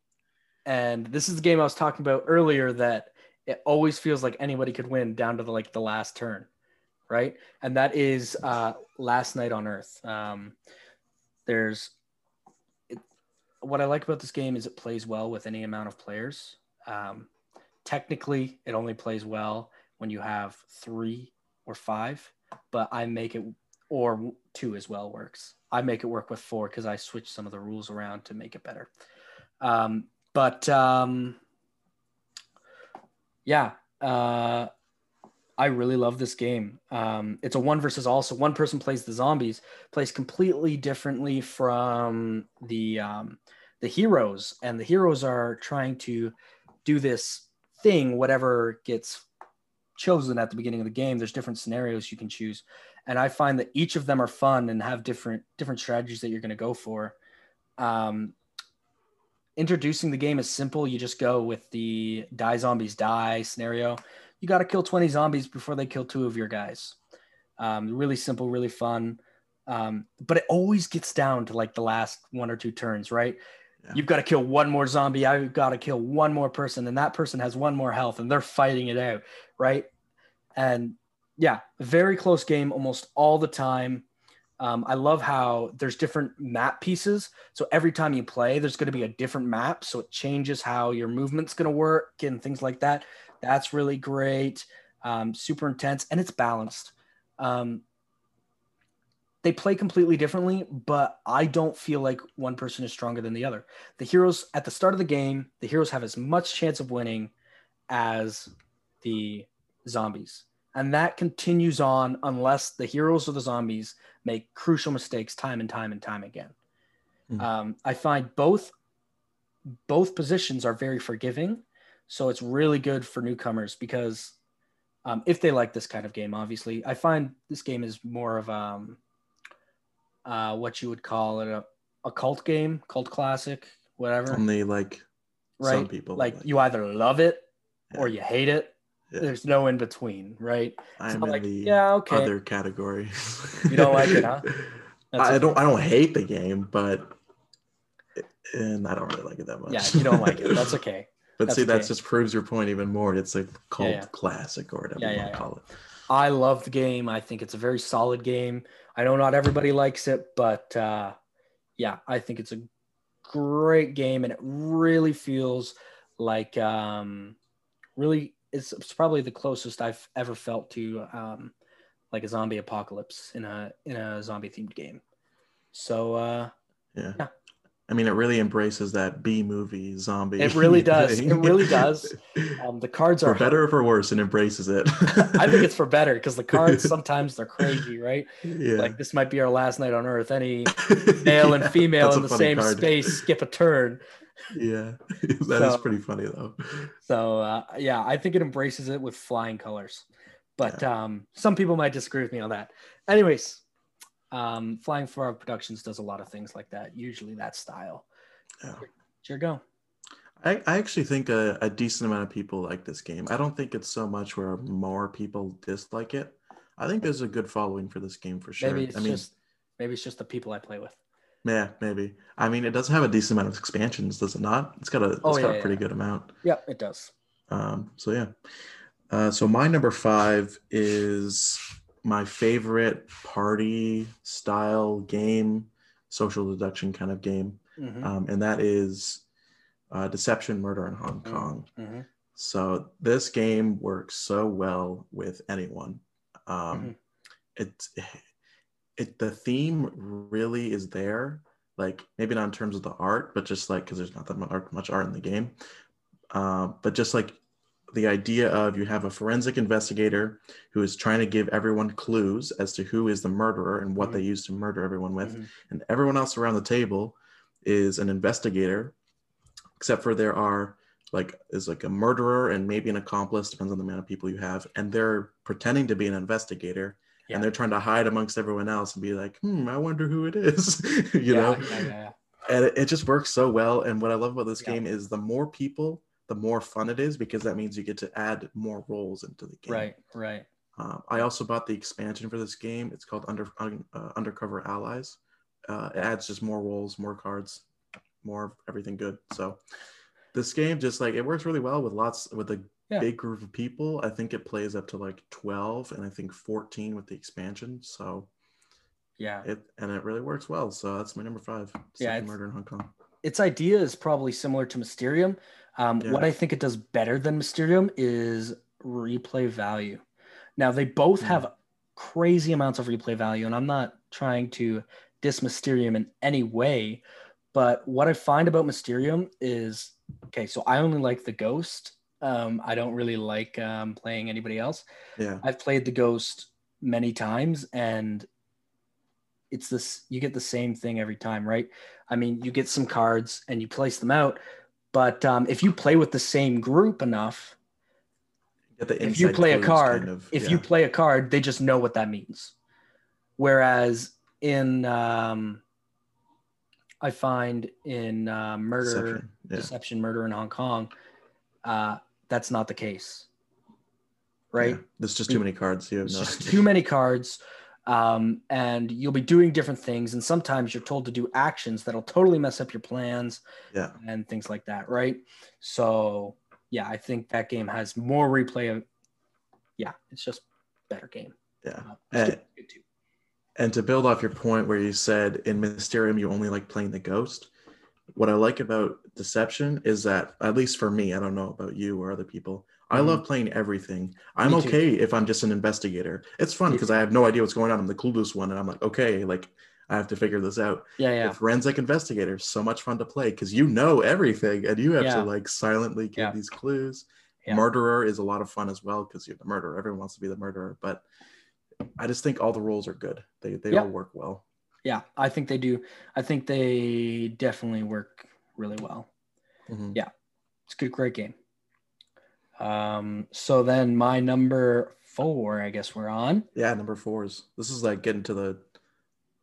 and this is the game I was talking about earlier that it always feels like anybody could win down to the like the last turn, right? And that is uh, Last Night on Earth. Um, there's it, what I like about this game is it plays well with any amount of players. Um, technically, it only plays well when you have three or five, but I make it or two as well works. I make it work with four because I switch some of the rules around to make it better. Um, but um, yeah, uh, I really love this game. Um, it's a one versus all, so one person plays the zombies, plays completely differently from the um, the heroes, and the heroes are trying to do this thing, whatever gets chosen at the beginning of the game. There's different scenarios you can choose, and I find that each of them are fun and have different different strategies that you're going to go for. Um, introducing the game is simple. You just go with the die zombies die scenario. You got to kill 20 zombies before they kill two of your guys. Um, really simple, really fun. Um, but it always gets down to like the last one or two turns, right? Yeah. You've got to kill one more zombie. I've got to kill one more person, and that person has one more health, and they're fighting it out, right? And yeah, very close game almost all the time. Um, I love how there's different map pieces. So every time you play, there's going to be a different map. So it changes how your movement's going to work and things like that. That's really great. Um, super intense and it's balanced. Um, they play completely differently, but I don't feel like one person is stronger than the other. The heroes at the start of the game, the heroes have as much chance of winning as the zombies. And that continues on unless the heroes or the zombies make crucial mistakes time and time and time again. Mhm. Um, I find both both positions are very forgiving, so it's really good for newcomers because um, if they like this kind of game, obviously, I find this game is more of um, uh, what you would call it a, a cult game, cult classic, whatever. Only like right? some people like you either love it or you hate it. Yeah. There's no in between, right? I'm not in like, the yeah, okay. other category. You don't like it, huh? That's I okay. don't. I don't hate the game, but and I don't really like it that much. Yeah, you don't like it. That's okay. but that's see, that just proves your point even more. It's a cult yeah. classic or whatever Yeah, you yeah, want to yeah. call it. I love the game. I think it's a very solid game. I know not everybody likes it, but uh, yeah, I think it's a great game, and it really feels like um, really it's, it's probably the closest I've ever felt to um, like a zombie apocalypse in a in a zombie themed game. So uh, Yeah. Yeah. I mean, it really embraces that B movie zombie. It really does. thing. It really does. um, the cards are for better or for worse, and embraces it. I think it's for better because the cards sometimes they're crazy, right? yeah. Like this might be our last night on Earth. Any male and female in the same card. space skip a turn. Yeah, that is So- pretty funny though. So uh, yeah, I think it embraces it with flying colors. But um, some people might disagree with me on that. Anyways, um, Flying Frog Productions does a lot of things like that. Usually that style. Yeah. Sure, go. I, I actually think a, a decent amount of people like this game. I don't think it's so much where more people dislike it. I think there's a good following for this game for sure. Maybe it's I mean, just maybe it's just the people I play with. yeah, maybe. I mean, it does have a decent amount of expansions, does it not? It's got a, it's Oh, got yeah, a pretty yeah. good amount. Yeah, it does. Um, so yeah. Uh, so my number five is my favorite party style game, social deduction kind of game, Mhm, um, and that is uh, Deception, Murder in Hong Mm. Kong. mhm. So this game works so well with anyone. Um, Mhm. It's it the theme really is there. Like maybe not in terms of the art, but just like because there's not that much art, in the game. Um, but just like the idea of you have a forensic investigator who is trying to give everyone clues as to who is the murderer and what Mhm. they used to murder everyone with, Mhm. and everyone else around the table is an investigator, except for there are like is like a murderer and maybe an accomplice depends on the amount of people you have and they're pretending to be an investigator Yeah. and they're trying to hide amongst everyone else and be like hmm i wonder who it is you yeah, know yeah, yeah, yeah. and it, it just works so well and what i love about this game is the more people the more fun it is because that means you get to add more roles into the game Right, right. um, I also bought the expansion for this game. It's called Under Un- uh, Undercover Allies. Uh, it adds just more roles, more cards, more of everything good. So this game just like it works really well with lots with a Yeah. big group of people. I think it plays up to like twelve, and I think fourteen with the expansion. So Yeah. it and it really works well. So that's my number five. Yeah, Murder in Hong Kong. Its idea is probably similar to Mysterium. Um, Yeah. What I think it does better than Mysterium is replay value. Now they both Hmm. have crazy amounts of replay value, and I'm not trying to diss Mysterium in any way, but what I find about Mysterium is okay. So I only like the Ghost. Um, I don't really like um, playing anybody else. Yeah, I've played the Ghost many times, and it's this you get the same thing every time, right? I mean, you get some cards and you place them out, but um, if you play with the same group enough, the if you play a card, kind of- if you play a card, they just know what that means. Whereas in, um, I find in uh, murder, Deception, yeah. deception, murder in Hong Kong, uh, that's not the case, right? Yeah. There's just too many cards. You have no just too many cards. Um, and you'll be doing different things. And sometimes you're told to do actions that'll totally mess up your plans Yeah. and things like that. Right. So, yeah, I think that game has more replay. Of, yeah, it's just better game. Yeah. Uh, too. And to build off your point where you said in Mysterium you only like playing the ghost, what I like about Deception is that, at least for me, I don't know about you or other people, I Mhm. love playing everything. I'm Me too. okay if I'm just an investigator. It's fun because I have no idea what's going on. I'm the clueless one, and I'm like, okay, like I have to figure this out. Yeah, yeah. The forensic investigator, so much fun to play because you know everything and you have Yeah. to like silently give Yeah. these clues. Yeah. Murderer is a lot of fun as well because you're the murderer. Everyone wants to be the murderer, but I just think all the roles are good. They they all work well. Yeah, I think they do. I think they definitely work really well. Mhm. Yeah. It's a good, great game. Um, so then my number four, I guess we're on. Yeah, number fours. This is like getting to the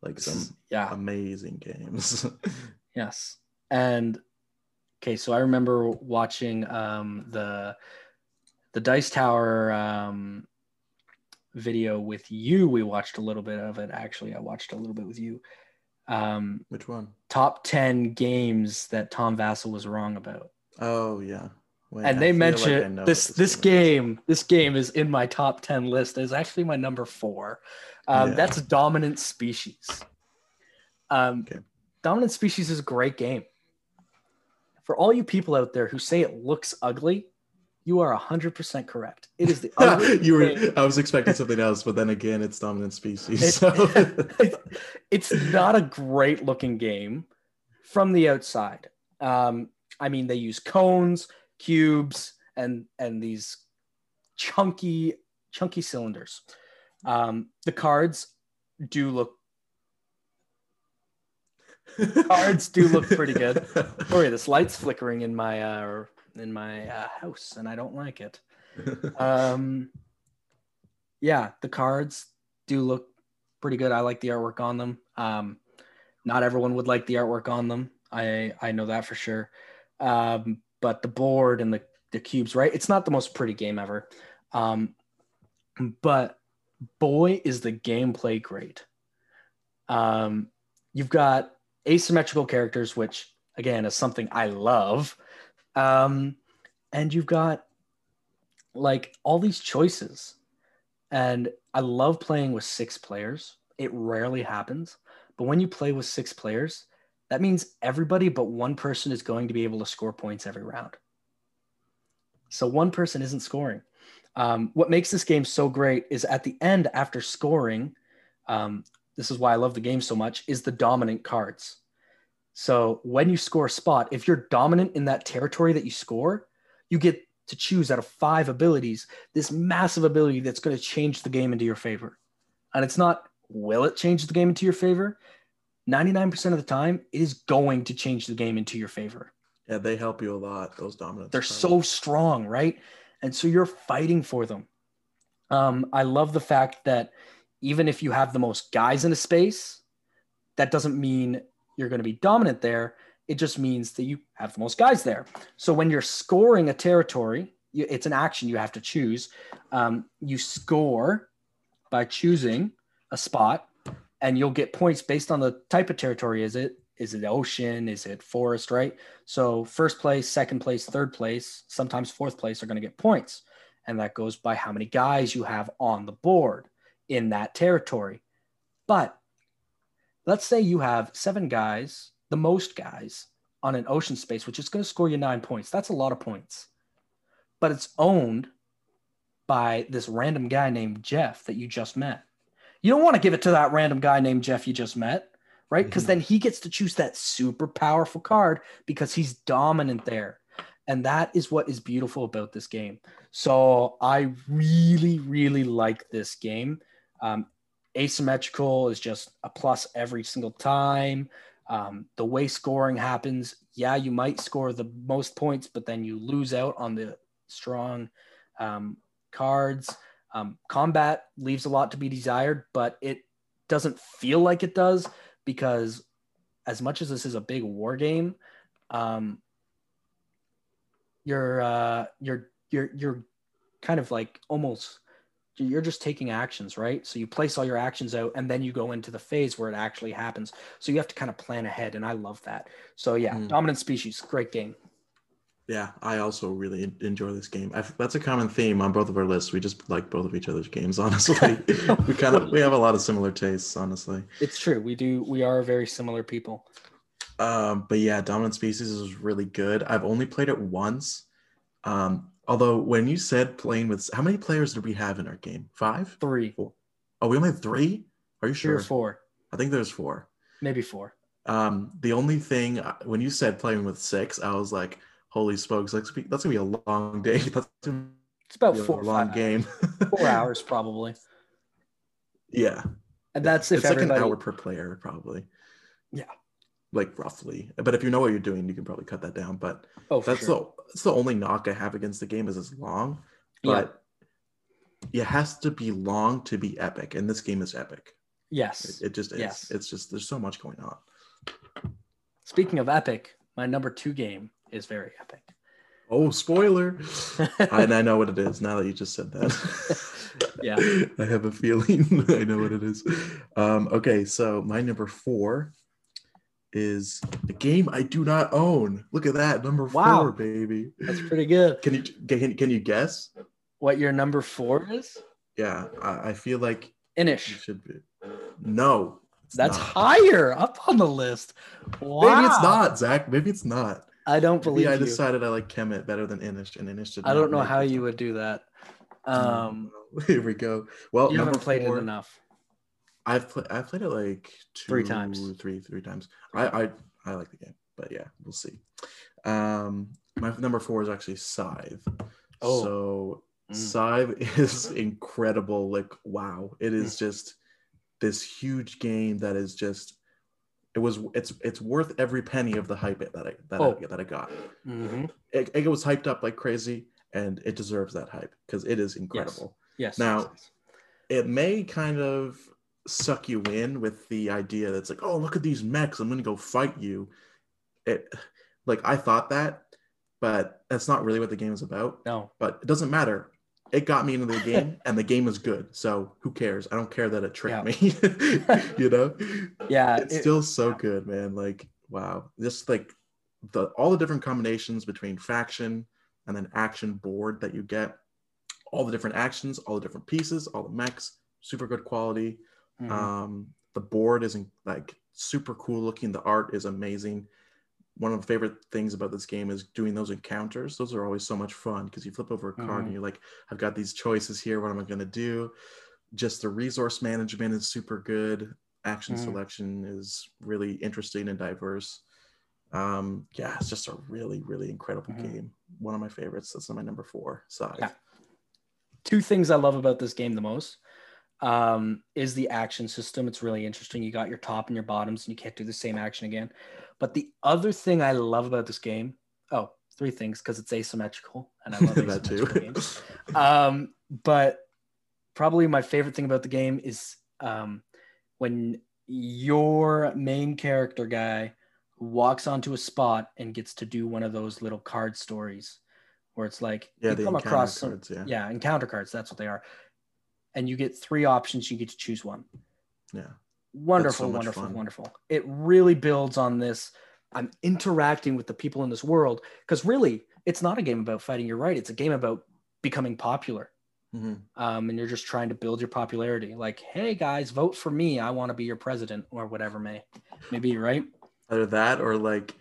like some yeah, amazing games. yes. And okay, so I remember watching um the the Dice Tower um video with you. We watched a little bit of it actually. I watched a little bit with you. Um Which one? top 10 games that Tom Vasel was wrong about. Oh yeah. And I they feel like this this is. game this game is in my top 10 list it's actually my number four um, Yeah. that's dominant species um, Okay. dominant species is a great game for all you people out there who say it looks ugly you are 100% correct it is the you were game. I was expecting something else, but then again it's dominant species. It- so it's not a great looking game from the outside. Um, I mean, they use cones, cubes, and and these chunky chunky cylinders. Um, the cards do look cards do look pretty good. sorry, this light's flickering in my uh, in my uh, house, and I don't like it. Um, yeah, the cards do look pretty good. I like the artwork on them. Um, not everyone would like the artwork on them. I I know that for sure. Um, but the board and the the cubes, right? It's not the most pretty game ever. Um, but boy, is the gameplay great. Um, you've got asymmetrical characters, which again is something I love. Um, and you've got like all these choices. And I love playing with six players. It rarely happens, but when you play with six players, that means everybody but one person is going to be able to score points every round. So one person isn't scoring. Um, what makes this game so great is at the end, after scoring, um, this is why I love the game so much, is the dominant cards. So when you score a spot, if you're dominant in that territory that you score, you get to choose out of five abilities this massive ability that's going to change the game into your favor. And it's not, will it change the game into your favor? 99% of the time, it is going to change the game into your favor. yeah, they help you a lot. Those dominant. They're so strong, right? And so you're fighting for them. Um, I love the fact that even if you have the most guys in a space, that doesn't mean you're going to be dominant there. It just means that you have the most guys there. So when you're scoring a territory, you, it's an action you have to choose. Um, you score by choosing a spot, and you'll get points based on the type of territory. Is it is it ocean? Is it forest? Right. So first place, second place, third place, sometimes fourth place are going to get points, and that goes by how many guys you have on the board in that territory. But let's say you have seven guys, the most guys on an ocean space, which is going to score you nine points. That's a lot of points. But it's owned by this random guy named Jeff that you just met. You don't want to give it to that random guy named Jeff you just met, right? Because Mhm. then he gets to choose that super powerful card because he's dominant there. And that is what is beautiful about this game. So I really, really like this game. Um, asymmetrical is just a plus every single time. Um, the way scoring happens, yeah, you might score the most points, but then you lose out on the strong um, cards. Um, combat leaves a lot to be desired, but it doesn't feel like it does because, as much as this is a big war game, um, you're uh, you're you're you're kind of like almost you're just taking actions, right? So you place all your actions out and then you go into the phase where it actually happens. So you have to kind of plan ahead. And I love that. So yeah, Mm. dominant species, great game. Yeah, I also really enjoy this game. I, that's a common theme on both of our lists. We just like both of each other's games. Honestly, we kind of we have a lot of similar tastes. Honestly, It's true. We do, we are very similar people. um, but yeah, Dominant Species is really good. I've only played it once. Um, Although when you said playing with how many players did we have in our game? Five? Three, Oh, we only had three? Are you sure? three sure? or four, I think there's four. maybe four. Um, the only thing uh, when you said playing with six, I was like, holy smokes, that's gonna be, that's gonna be a long day. That's It's about a four or long game. four hours probably. yeah. And that's if it's like an hour per player, probably. Yeah. Like roughly. But if you know what you're doing, you can probably cut that down. But oh, that's sure. the that's the only knock I have against the game is it's long. Yeah. But it has to be long to be epic. And this game is epic. yes. It, it just is. Yes. It's just there's so much going on. Speaking of epic, my number two game is very epic. Oh, spoiler. and I know what it is now that you just said that. Yeah. I have a feeling I know what it is. Um, okay, so my number four is a game I do not own. Look at that, number Wow. four, baby. That's pretty good. Can you can, can you guess? What your number four is? Yeah, I, I feel like Inis. should be. No, That's not. higher up on the list. Wow. Maybe it's not, Zach. Maybe it's not. I don't believe Maybe I you. decided I like Kemet better than Inis, and Inis did I don't know how you would do that. Um, Here we go. Well, you haven't played four, it enough. I've played. I've played it like two, Three times. three, three times. I, I, I like the game, but yeah, we'll see. Um, my number four is actually Scythe. Oh. So Mm. Scythe is incredible. Like, wow, it is Mm. just this huge game that is just. It was. It's. It's worth every penny of the hype that I that Oh. I, that I got. hmm It, it was hyped up like crazy, and it deserves that hype because it is incredible Yes. Now- yes, yes. it may kind of suck you in with the idea that's like, oh, look at these mechs, I'm gonna go fight you. It like I thought that, but that's not really what the game is about. no. But it doesn't matter. It got me into the game, and the game is good. So who cares? I don't care that it tricked me. you know, Yeah. it's it- still so good, man. Like wow, just like the all the different combinations between faction and then action board that you get, all the different actions, all the different pieces, all the mechs, super good quality. Mhm. Um, the board isn't like super cool looking. The art is amazing. One of the favorite things about this game is doing those encounters. Those are always so much fun because you flip over a card Mhm. and you're like, I've got these choices here. What am I going to do? Just the resource management is super good. Action Mhm. selection is really interesting and diverse. Um, yeah, it's just a really, really incredible Mhm. game. One of my favorites. That's my number four Scythe. Yeah. two things I love about this game the most um, is the action system. It's really interesting. You got your top and your bottoms, and you can't do the same action again. But the other thing I love about this game, oh, three things because it's asymmetrical, and I love that too. games. Um, but probably my favorite thing about the game is um, when your main character guy walks onto a spot and gets to do one of those little card stories where it's like yeah, you come across some, cards. Yeah. yeah encounter cards that's what they are and you get three options you get to choose one Yeah. wonderful much wonderful fun. wonderful it really builds on this i'm interacting with the people in this world because really it's not a game about fighting you're right it's a game about becoming popular Mhm. um, and you're just trying to build your popularity like hey guys vote for me i want to be your president or whatever may maybe right Either that or like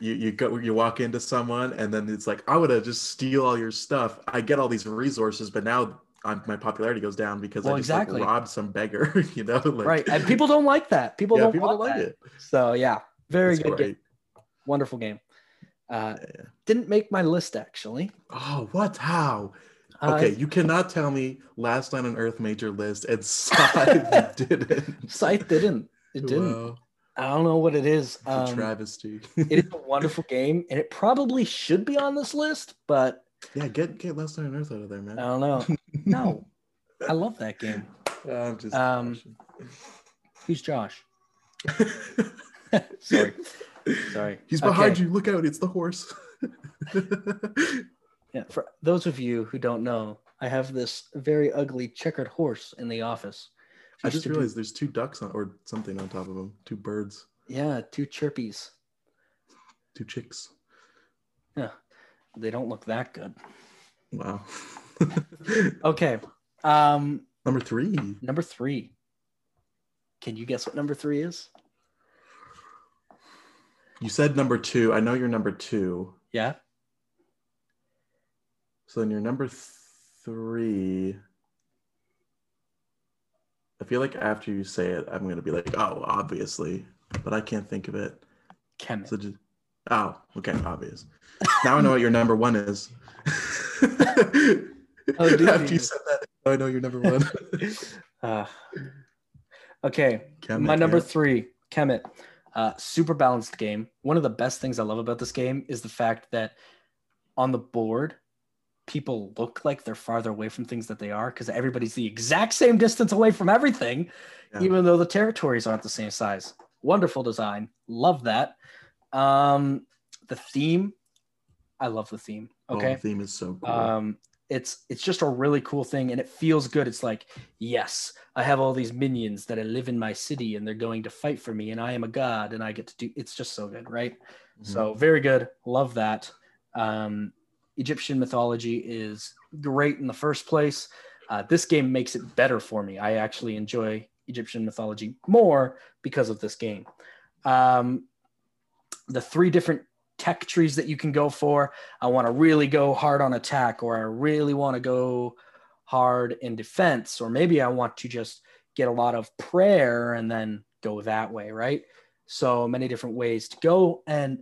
you, you go you walk into someone and then it's like I would have just steal all your stuff. I get all these resources, but now I'm, my popularity goes down because Well, I just exactly. like robbed some beggar, you know? Like, right and people don't like that people yeah, don't people don't like that. it. so yeah very It's good game wonderful game uh, Yeah, didn't make my list actually Oh, what? How? Uh, Okay, you cannot tell me Last Night on Earth made your list and Scythe didn't. Scythe didn't. It didn't. Wow, I don't know what it is. Um, travesty. it is a wonderful game, and it probably should be on this list, but yeah, get get Last Night on Earth out of there, man. I don't know. No, I love that game. I'm just Um, Who's Josh? Sorry, sorry. He's behind Okay. you. Look out! It's the horse. Yeah, for those of you who don't know, I have this very ugly checkered horse in the office. I just realized there's two ducks on, or something on top of them. Two birds, Yeah, two chirpies. two chicks. Yeah, they don't look that good. Wow. Okay. Um, Number three. number three. Can you guess what number three is? You said number two. I know you're number two. Yeah. So then you're number three. I feel like after you say it, I'm gonna be like, oh, obviously, but I can't think of it. Kemet. So just, oh, okay, obvious. Now I know what your number one is. Oh, do after you? you said that, I know your number one. Uh, okay, Kemet, my number yeah. three, Kemet. Uh, super balanced game. One of the best things I love about this game is the fact that on the board, people look like they're farther away from things that they are because everybody's the exact same distance away from everything, Yeah. even though the territories aren't the same size. Wonderful design. Love that. Um, the theme, I love the theme. Oh, Okay. the theme is so cool. um it's it's just a really cool thing and it feels good it's like yes i have all these minions that I live in my city and they're going to fight for me and i am a god and i get to do it's just so good right Mhm. so very good love that um egyptian mythology is great in the first place uh, this game makes it better for me i actually enjoy egyptian mythology more because of this game um the three different tech trees that you can go for I want to really go hard on attack, or I really want to go hard in defense, or maybe I want to just get a lot of prayer and then go that way, right? So many different ways to go. And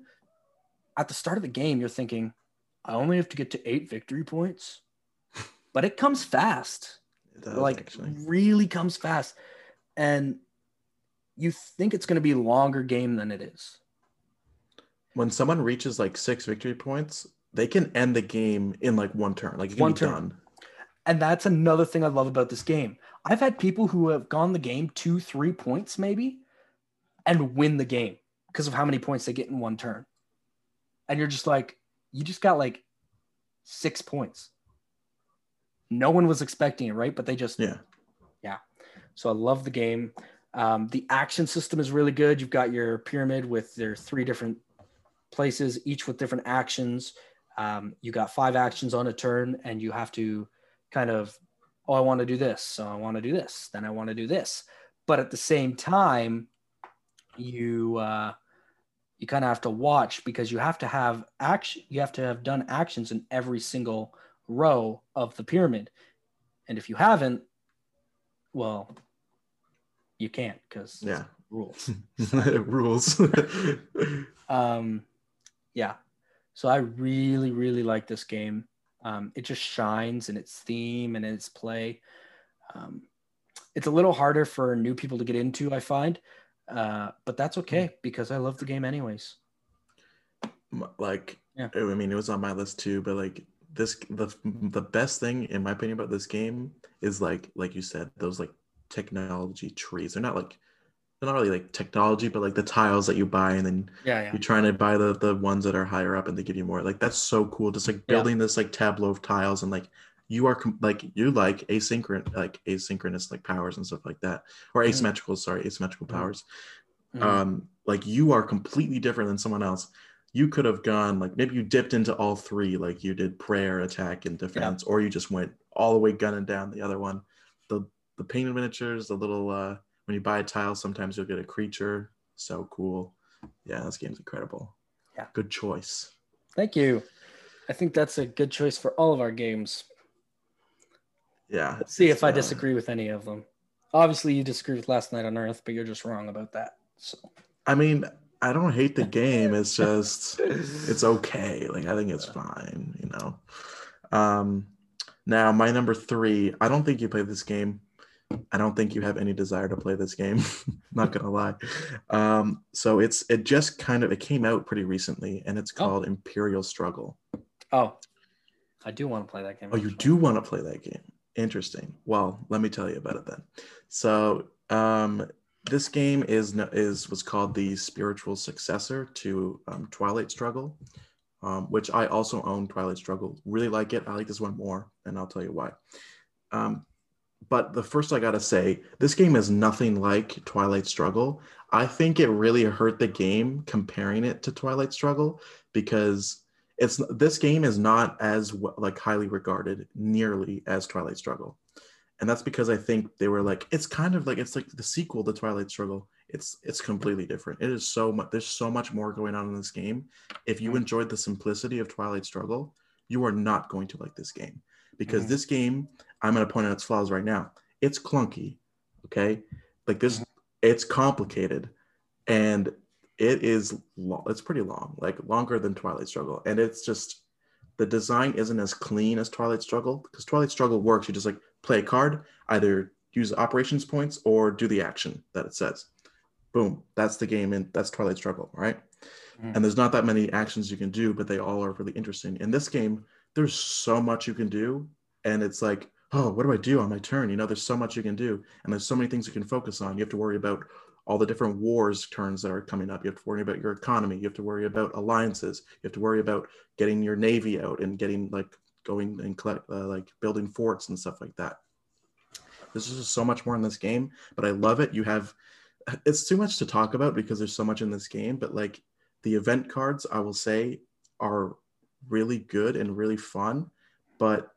at the start of the game, you're thinking, I only have to get to eight victory points, but it comes fast It does, like actually. really comes fast and you think it's going to be a longer game than it is when someone reaches like six victory points, they can end the game in like one turn. Like One be turn. done. and that's another thing i love about this game i've had people who have gone the game two three points maybe and win the game because of how many points they get in one turn and you're just like you just got like six points no one was expecting it right but they just yeah, Yeah. So I love the game. Um, the action system is really good. You've got your pyramid with their three different places, each with different actions. Um, you got five actions on a turn, and you have to kind of, oh, I want to do this, so I want to do this, then I want to do this. But at the same time, you uh, you kind of have to watch because you have to have action. You have to have done actions in every single row of the pyramid, and if you haven't, well, you can't because Yeah. rules. Rules. um, yeah. So I really, really like this game. Um, it just shines in its theme and in its play. Um, it's a little harder for new people to get into, I find, uh, but that's okay because I love the game anyways. Like Yeah. I mean it was on my list too, but like this the the best thing in my opinion about this game is like like you said, those like technology trees. They're not like not really like technology, but like the tiles that you buy and then Yeah, yeah, you're trying to buy the the ones that are higher up and they give you more. Like that's so cool. Just like Yeah. building this like tableau of tiles and like you are com- like you like asynchronous like asynchronous like powers and stuff like that or Mhm. asymmetrical sorry asymmetrical Mhm. powers Mhm. um like you are completely different than someone else you could have gone like maybe you dipped into all three like you did prayer attack and defense or you just went all the way gunning down the other one the the painted miniatures the little uh when you buy a tile sometimes you'll get a creature so cool yeah this game's incredible Yeah. good choice Thank you. I think that's a good choice for all of our games. yeah Let's see if I uh, disagree with any of them. Obviously, you disagree with Last Night on Earth, but you're just wrong about that. So i mean i don't hate the game it's just it's okay like i think it's fine you know um now my number three i don't think you play this game i don't think you have any desire to play this game not gonna lie. Um so it's it just kind of it came out pretty recently and it's Oh. called imperial struggle. Oh, I do want to play that game. oh you do want to play that game. Interesting. Well let me tell you about it then. So um this game is no- is was called the spiritual successor to um, twilight struggle um, which i also own twilight struggle. Really like it. I like this one more and i'll tell you why. Um, but the first i gotta say this game is nothing like twilight struggle. I think it really hurt the game comparing it to twilight struggle because it's this game is not as like highly regarded nearly as twilight struggle. And that's because i think they were like it's kind of like it's like the sequel to twilight struggle. It's it's completely different. It is so much there's so much more going on in this game. If you Mhm. enjoyed the simplicity of twilight struggle you are not going to like this game because Mhm. this game, I'm going to point out its flaws right now. It's clunky. Okay. Like this, Mhm. it's complicated and it is, lo- it's pretty long, like longer than Twilight Struggle. And it's just, the design isn't as clean as Twilight Struggle because Twilight Struggle works. You just like play a card, either use operations points or do the action that it says. Boom. That's the game. And that's Twilight Struggle, right? Mhm. And there's not that many actions you can do, but they all are really interesting. In this game, there's so much you can do. And it's like, oh, what do I do on my turn? You know, there's so much you can do. And there's so many things you can focus on. You have to worry about all the different wars turns that are coming up. You have to worry about your economy. You have to worry about alliances. You have to worry about getting your navy out and getting like going and collect, uh, like building forts and stuff like that. There's just so much more in this game, but I love it. You have, it's too much to talk about because there's so much in this game, but like the event cards, I will say, are really good and really fun. But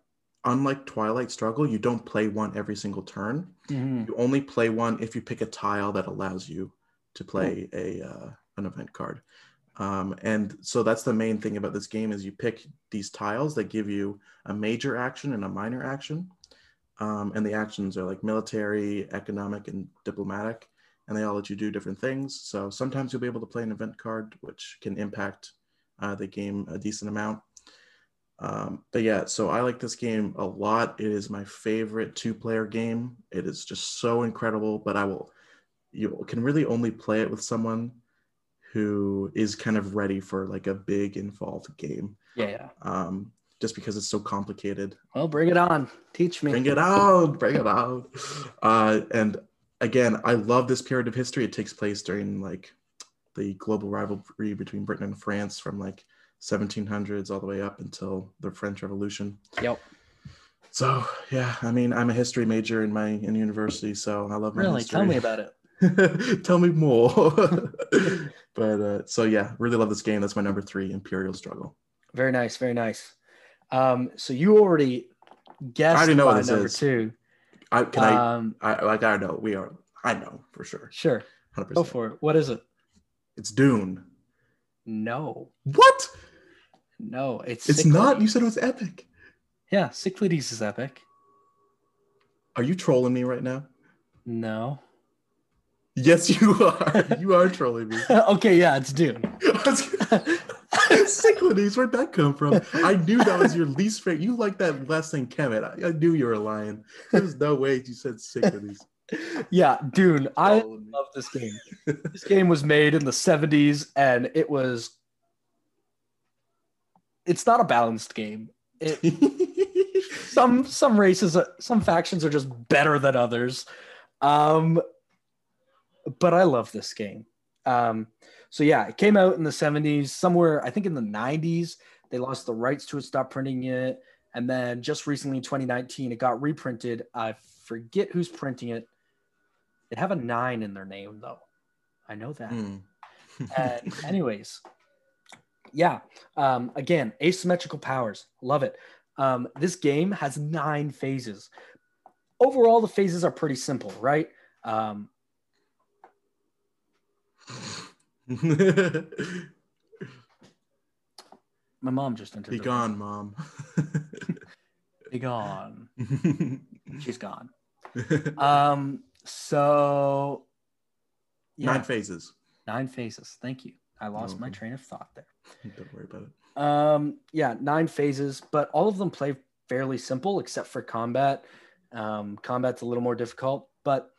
unlike Twilight Struggle, you don't play one every single turn. Mhm. You only play one if you pick a tile that allows you to play a uh, an event card. Um, and so that's the main thing about this game is you pick these tiles that give you a major action and a minor action. Um, and the actions are like military, economic, and diplomatic, and they all let you do different things. So sometimes you'll be able to play an event card, which can impact uh, the game a decent amount. Um, but yeah, so I like this game a lot. It is my favorite two-player game. It is just so incredible. But I will, you can really only play it with someone who is kind of ready for like a big involved game. Yeah, yeah. Um, just because it's so complicated. Well, bring it on. Teach me. Bring it out, bring it out. Uh, and again, I love this period of history. It takes place during like the global rivalry between Britain and France from like 1700s all the way up until the French Revolution. Yep. So yeah, I mean, I'm a history major in my in university, so I love my Really? history. Tell me about it. Tell me more. but uh, so yeah, really love this game. That's my number three, Imperial Struggle. Very nice. Very nice. Um, so you already guessed I already know what my this number is. two. I can I, Um, I like I know we are. I know for sure. sure. Hundred Go percent. for it. What is it? It's Dune. No. What? No. It's It's not. You said it was epic. Yeah, Cyclades is epic. Are you trolling me right now? No. Yes, you are. you are trolling me. okay, yeah, it's Dune. Cyclades, where'd that come from? I knew that was your least favorite. You like that less than Kemet. I, I knew you were lying. There's no way you said Cyclades. Yeah, Dune. I love this game. This game was made in the 70s and it was it's not a balanced game. It some some races uh, some factions are just better than others. Um but I love this game. Um so yeah, it came out in the 70s, somewhere I think in the 90s. They lost the rights to it, stopped printing it, and then just recently in 2019 it got reprinted. I forget who's printing it. They have a 9 in their name though. I know that. Hmm. And anyways, yeah. Um, again, asymmetrical powers. Love it. Um, this game has nine phases. Overall, the phases are pretty simple, right? Um, my mom just entered. Be gone, mom. Be gone. She's gone. Um, so yeah, Nine phases. nine phases. Thank you. I lost my train of thought there. Don't worry about it. Um, yeah, nine phases, but all of them play fairly simple except for combat. Um, combat's a little more difficult, but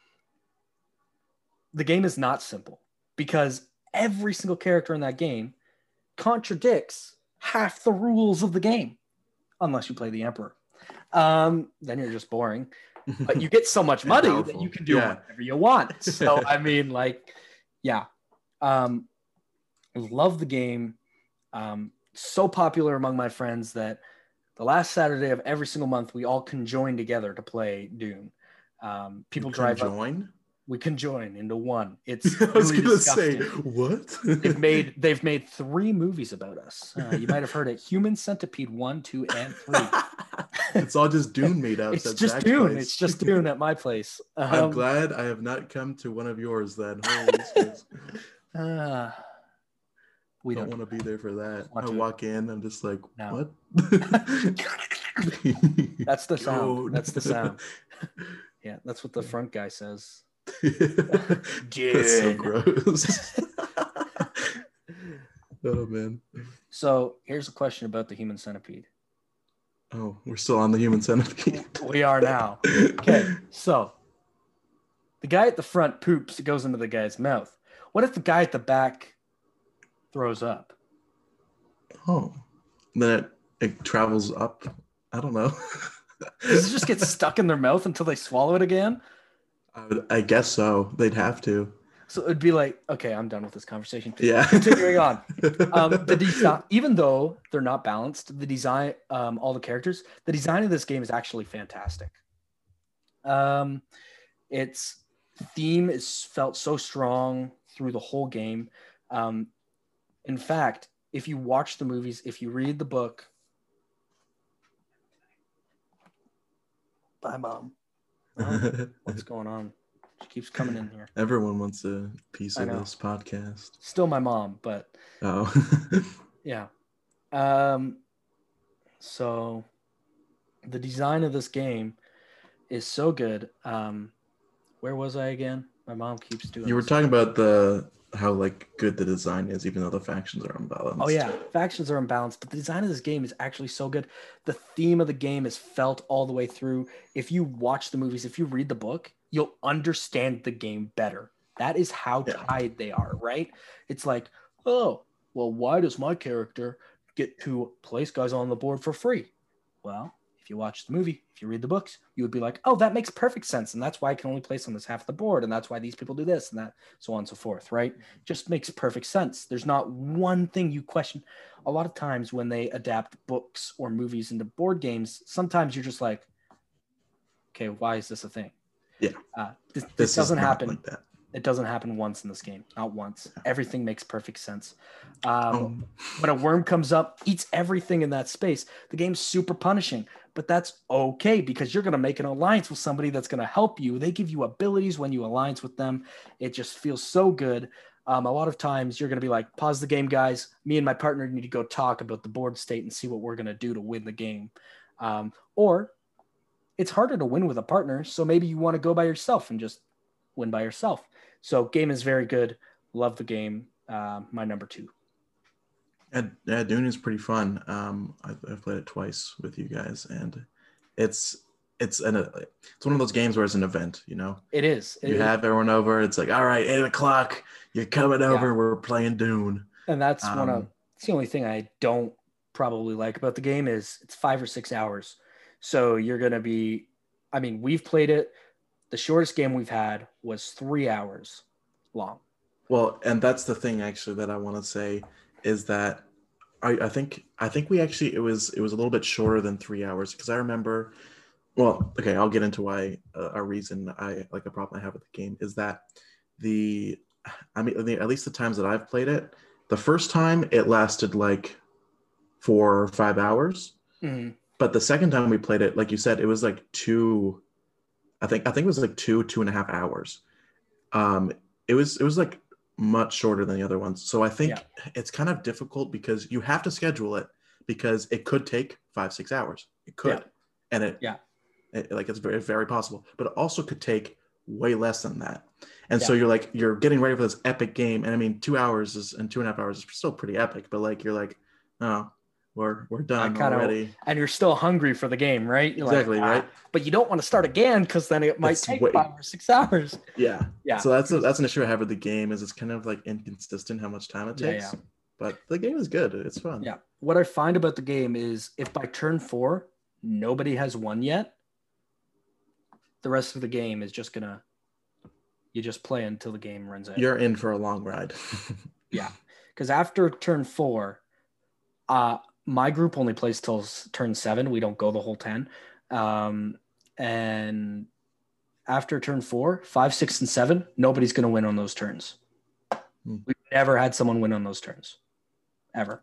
the game is not simple because every single character in that game contradicts half the rules of the game, unless you play the Emperor. Um, then you're just boring. But you get so much money that you can do Yeah. whatever you want. So I mean, like, yeah. Um, I love the game. Um, so popular among my friends that the last Saturday of every single month we all conjoin together to play Dune. Um, people You drive up, join. we conjoin into one. It's I was really gonna say what? They've made they've made three movies about us. Uh, you might have heard it: Human Centipede one, two, and three. It's all just Dune made up. it's just Dune. It's just Dune at my place. I'm Um, glad I have not come to one of yours then. Uh, We don't don't. want to be there for that. I to- walk in, I'm just like, No. what? That's the sound. That's the sound. Yeah, that's what the front guy says. That's so gross. oh man. So here's a question about the human centipede. Oh, we're still on the human centipede. We are now. Okay, so the guy at the front poops, it goes into the guy's mouth. What if the guy at the back throws up? Oh, then it, it travels up. I don't know. Does it just get stuck in their mouth until they swallow it again? I, would, I guess so. They'd have to. So it'd be like, okay, I'm done with this conversation. Yeah. Continuing on. Um, the design, even though they're not balanced, the design, um, all the characters, the design of this game is actually fantastic. Um, its theme is felt so strong through the whole game. Um, in fact, if you watch the movies, if you read the book, bye, mom. Mom, What's going on? She keeps coming in here. Everyone wants a piece of this podcast. Still my mom, but Oh. Yeah. Um so the design of this game is so good. Um where was I again? My mom keeps doing you were talking about the how like good the design is, even though the factions are unbalanced. Oh yeah, factions are unbalanced, but the design of this game is actually so good. The theme of the game is felt all the way through. If you watch the movies, if you read the book, you'll understand the game better. That is how Yeah. tied they are, right? It's like, oh, well, why does my character get to place guys on the board for free? Well, if you watch the movie, if you read the books, you would be like, oh, that makes perfect sense. And that's why I can only place on this half of the board. And that's why these people do this and that, so on and so forth, right? Mm-hmm. Just makes perfect sense. There's not one thing you question. A lot of times when they adapt books or movies into board games, sometimes you're just like, okay, why is this a thing? Yeah. Uh, this, this, This doesn't happen. like that. It doesn't happen once in this game. Not once. Everything makes perfect sense. Um, Um, when a worm comes up, eats everything in that space, the game's super punishing. But that's okay because you're going to make an alliance with somebody that's going to help you. They give you abilities when you alliance with them. It just feels so good. Um, a lot of times you're going to be like, pause the game, guys. Me and my partner need to go talk about the board state and see what we're going to do to win the game. Um, or it's harder to win with a partner. So maybe you want to go by yourself and just win by yourself. So game is very good. Love the game. Uh, my number two. yeah, yeah, Dune is pretty fun. Um, I've, I've played it twice with you guys, and it's it's an it's one of those games where it's an event. You know, It is. you It- have everyone over. It's like, all right, eight o'clock. You're coming over. We're playing Dune. and that's one of Um, it's the only thing I don't probably like about the game is it's five or six hours. So you're gonna be I mean, we've played it. The shortest game we've had was three hours long. Well, and that's the thing actually that I want to say is that I, I think I think we actually it was it was a little bit shorter than three hours because I remember. Well, okay, I'll get into why uh, a reason I like a problem I have with the game is that the I mean the, at least the times that I've played it, the first time it lasted like four or five hours, Mhm. But the second time we played it, like you said, it was like two. I think I think it was like two two and a half hours. Um, it was it was like much shorter than the other ones. So I think Yeah. it's kind of difficult because you have to schedule it because it could take five six hours. It could, Yeah. and it Yeah. it- like it's very very possible, but it also could take way less than that. And so you're like you're getting ready for this epic game, and I mean two hours is and two and a half hours is still pretty epic, but like you're like, oh, we're we're done kinda- already. And you're still hungry for the game, right? You're Exactly, "Ah," right? But you don't want to start again because then it might It's take way- five or six hours. Yeah. Yeah. So that's a, that's an issue I have with the game is it's kind of like inconsistent how much time it Yeah, takes. yeah. But the game is good. It's fun. Yeah. What I find about the game is if by turn four nobody has won yet, the rest of the game is just gonna you just play until the game runs out. You're in for a long ride. Yeah. Because after turn four, uh my group only plays till turn seven. We don't go the whole ten. Um and after turn four, five, six, and seven, nobody's gonna win on those turns. Hmm. We've never had someone win on those turns. Ever.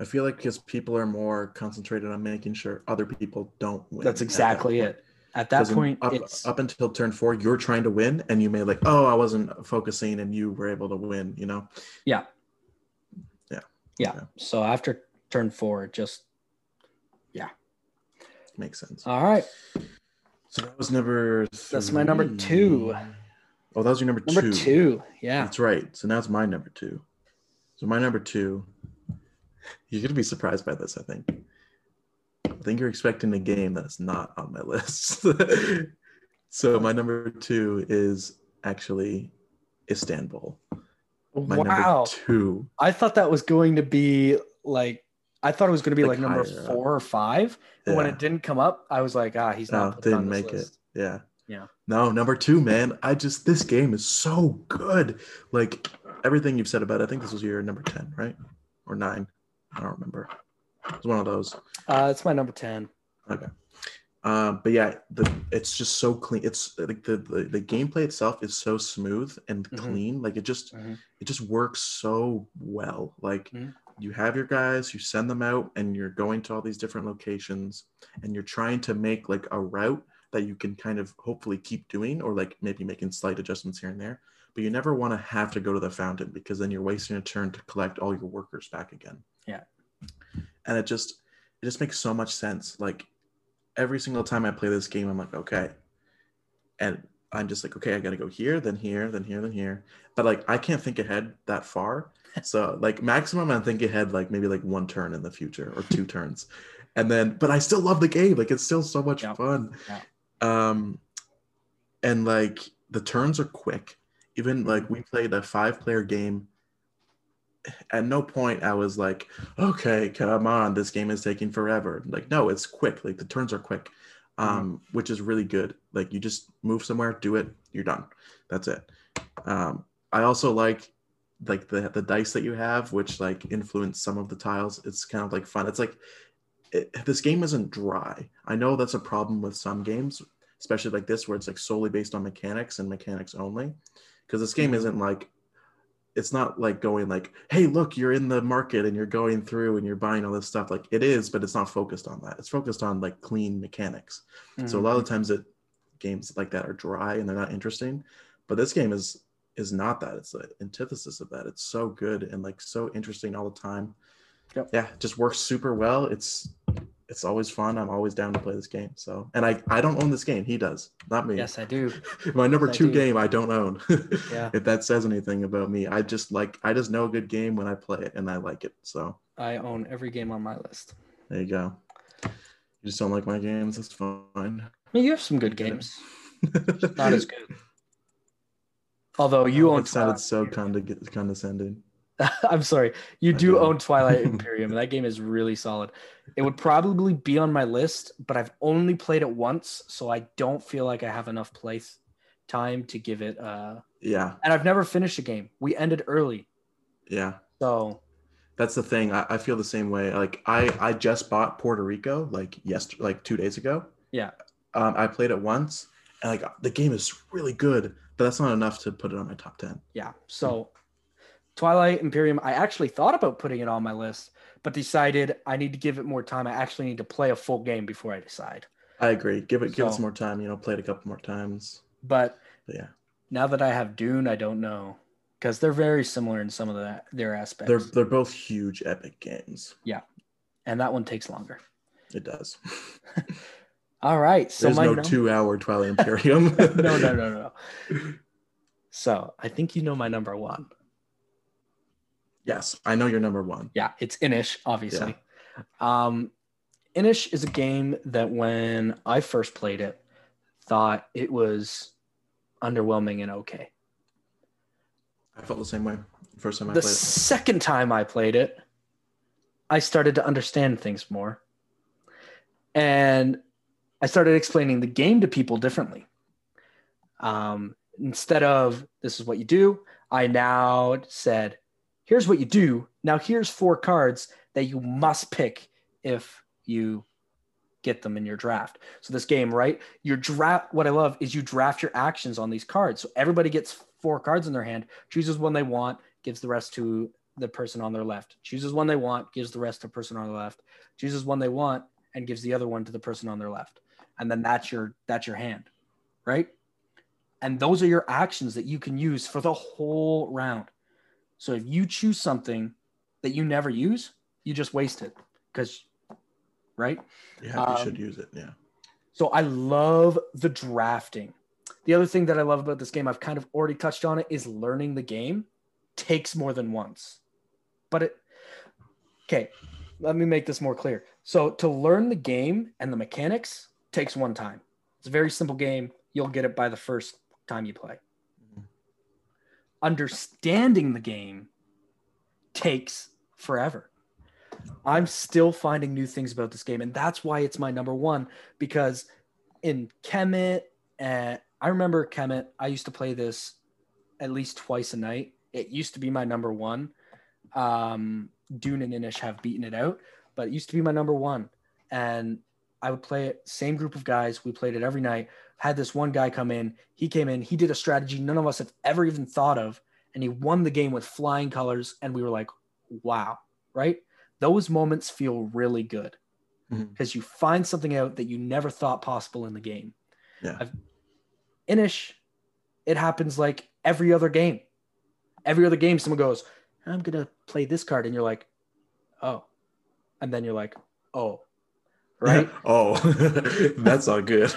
I feel like because people are more concentrated on making sure other people don't win. That's exactly point. it. At that point, up, it's up until turn four, you're trying to win, and you may like, oh, I wasn't focusing, and you were able to win. You know. Yeah. Yeah. Yeah. So after turn four, just yeah. Makes sense. all right. So that was number. That's my number three. two. Oh, that was your number, Number two. two. Yeah. That's right. So now it's my number two. So my number two. You're gonna be surprised by this. I think. I think you're expecting a game that's not on my list. so my number two is actually Istanbul. My wow. number two. I thought that was going to be like I thought it was going to be like, Like number higher four or five. But when it didn't come up, I was like, ah, he's not. No, putting it on didn't make list. it. Yeah. Yeah. No, number two, man. I just this game is so good. Like everything you've said about it. I think this was your number ten, right? Or nine. I don't remember. It's one of those. Uh, it's my number ten. Okay. Um, but yeah, the it's just so clean. It's like the, the the gameplay itself is so smooth and Mhm. clean. Like it just Mhm. it just works so well. Like Mhm. You have your guys, you send them out, and you're going to all these different locations, and you're trying to make like a route that you can kind of hopefully keep doing, or like maybe making slight adjustments here and there. But you never want to have to go to the fountain because then you're wasting a turn to collect all your workers back again. Yeah. And it just it just makes so much sense. Like every single time I play this game, I'm like, okay. And I'm just like, okay, I gotta go here, then here, then here, then here. But like I can't think ahead that far. So like maximum I think it had like maybe like one turn in the future or two turns. And then but I still love the game. Like it's still so much fun. Um and like the turns are quick. Even like we played a five player game. At no point I was like, okay, come on, this game is taking forever. Like, no, it's quick. Like the turns are quick, um, which is really good. Like you just move somewhere, do it, you're done. That's it. Um, I also like like the the dice that you have, which like influence some of the tiles. It's kind of like fun. It's like it, this game isn't dry. I know that's a problem with some games, especially like this, where it's like solely based on mechanics and mechanics only. Because this game Mhm. isn't like it's not like going like, hey, look, you're in the market and you're going through and you're buying all this stuff. Like it is, but it's not focused on that. It's focused on like clean mechanics. So a lot of the times it games like that are dry and they're not interesting. But this game is is not that. It's the antithesis of that. It's so good and like so interesting all the time. Yep. Yeah, just works super well. It's it's always fun. I'm always down to play this game. So and I I don't own this game. He does, not me. yes, I do. My number I two game I don't own. Yeah. if that says anything about me, I just like I just know a good game when I play it and I like it. So I own every game on my list. there you go. You just don't like my games. That's fine. I mean, you have some good games, not as good. Although you own it sounded so condescending. I'm sorry, you do own Twilight Imperium, and that game is really solid. It would probably be on my list, but I've only played it once, so I don't feel like I have enough play th- time to give it. Uh, Yeah, and I've never finished a game. We ended early, yeah. so That's the thing. I, I feel the same way. Like I I just bought Puerto Rico like yesterday, like two days ago. Yeah. Um, I played it once, and like the game is really good, but that's not enough to put it on my top ten. yeah. So Twilight Imperium, I actually thought about putting it on my list, but decided I need to give it more time. I actually need to play a full game before I decide. I agree. Give it give it some more time. You know, play it a couple more times. But But yeah, now that I have Dune, I don't know because they're very similar in some of the, their aspects. they're they're both huge epic games. Yeah. And that one takes longer. It does. All right. So There's my no num- two hour Twilight Imperium. no, no, no, no. So I think you know my number one. Yes, I know you're number one. Yeah, it's Inis, obviously. Um, Inis is a game that when I first played it, thought it was underwhelming and okay. I felt the same way first time I The played it. second time I played it, I started to understand things more. And I started explaining the game to people differently. Um, instead of this is what you do, I now said, here's what you do. Now here's four cards that you must pick if you get them in your draft. So this game, right? Your draft what I love is you draft your actions on these cards. So everybody gets four cards in their hand, chooses one they want, gives the rest to the person on their left. Chooses one they want, gives the rest to the person on the left. Chooses one they want and gives the other one to the person on their left. And then that's your that's your hand, right? And those are your actions that you can use for the whole round. So if you choose something that you never use, you just waste it because, right? Yeah, you Um, should use it. Yeah. So I love the drafting. The other thing that I love about this game, I've kind of already touched on it, is learning the game takes more than once. But it, okay, let me make this more clear. So to learn the game and the mechanics takes one time. It's a very simple game. You'll get it by the first time you play. Mhm. Understanding the game takes forever. I'm still finding new things about this game, and that's why it's my number one. Because in Kemet, uh, I remember Kemet. I used to play this at least twice a night. It used to be my number one. Um, Dune and Inis have beaten it out, but it used to be my number one. And I would play it, same group of guys. We played it every night. Had this one guy come in. He came in. He did a strategy none of us have ever even thought of, and he won the game with flying colors. And we were like, "Wow!" Right? Those moments feel really good mm-hmm. because you find something out that you never thought possible in the game. Yeah. I've, Inis, it happens like every other game. Every other game, someone goes, "I'm gonna play this card," and you're like, "Oh," and then you're like, "Oh." Right? oh, that's all good.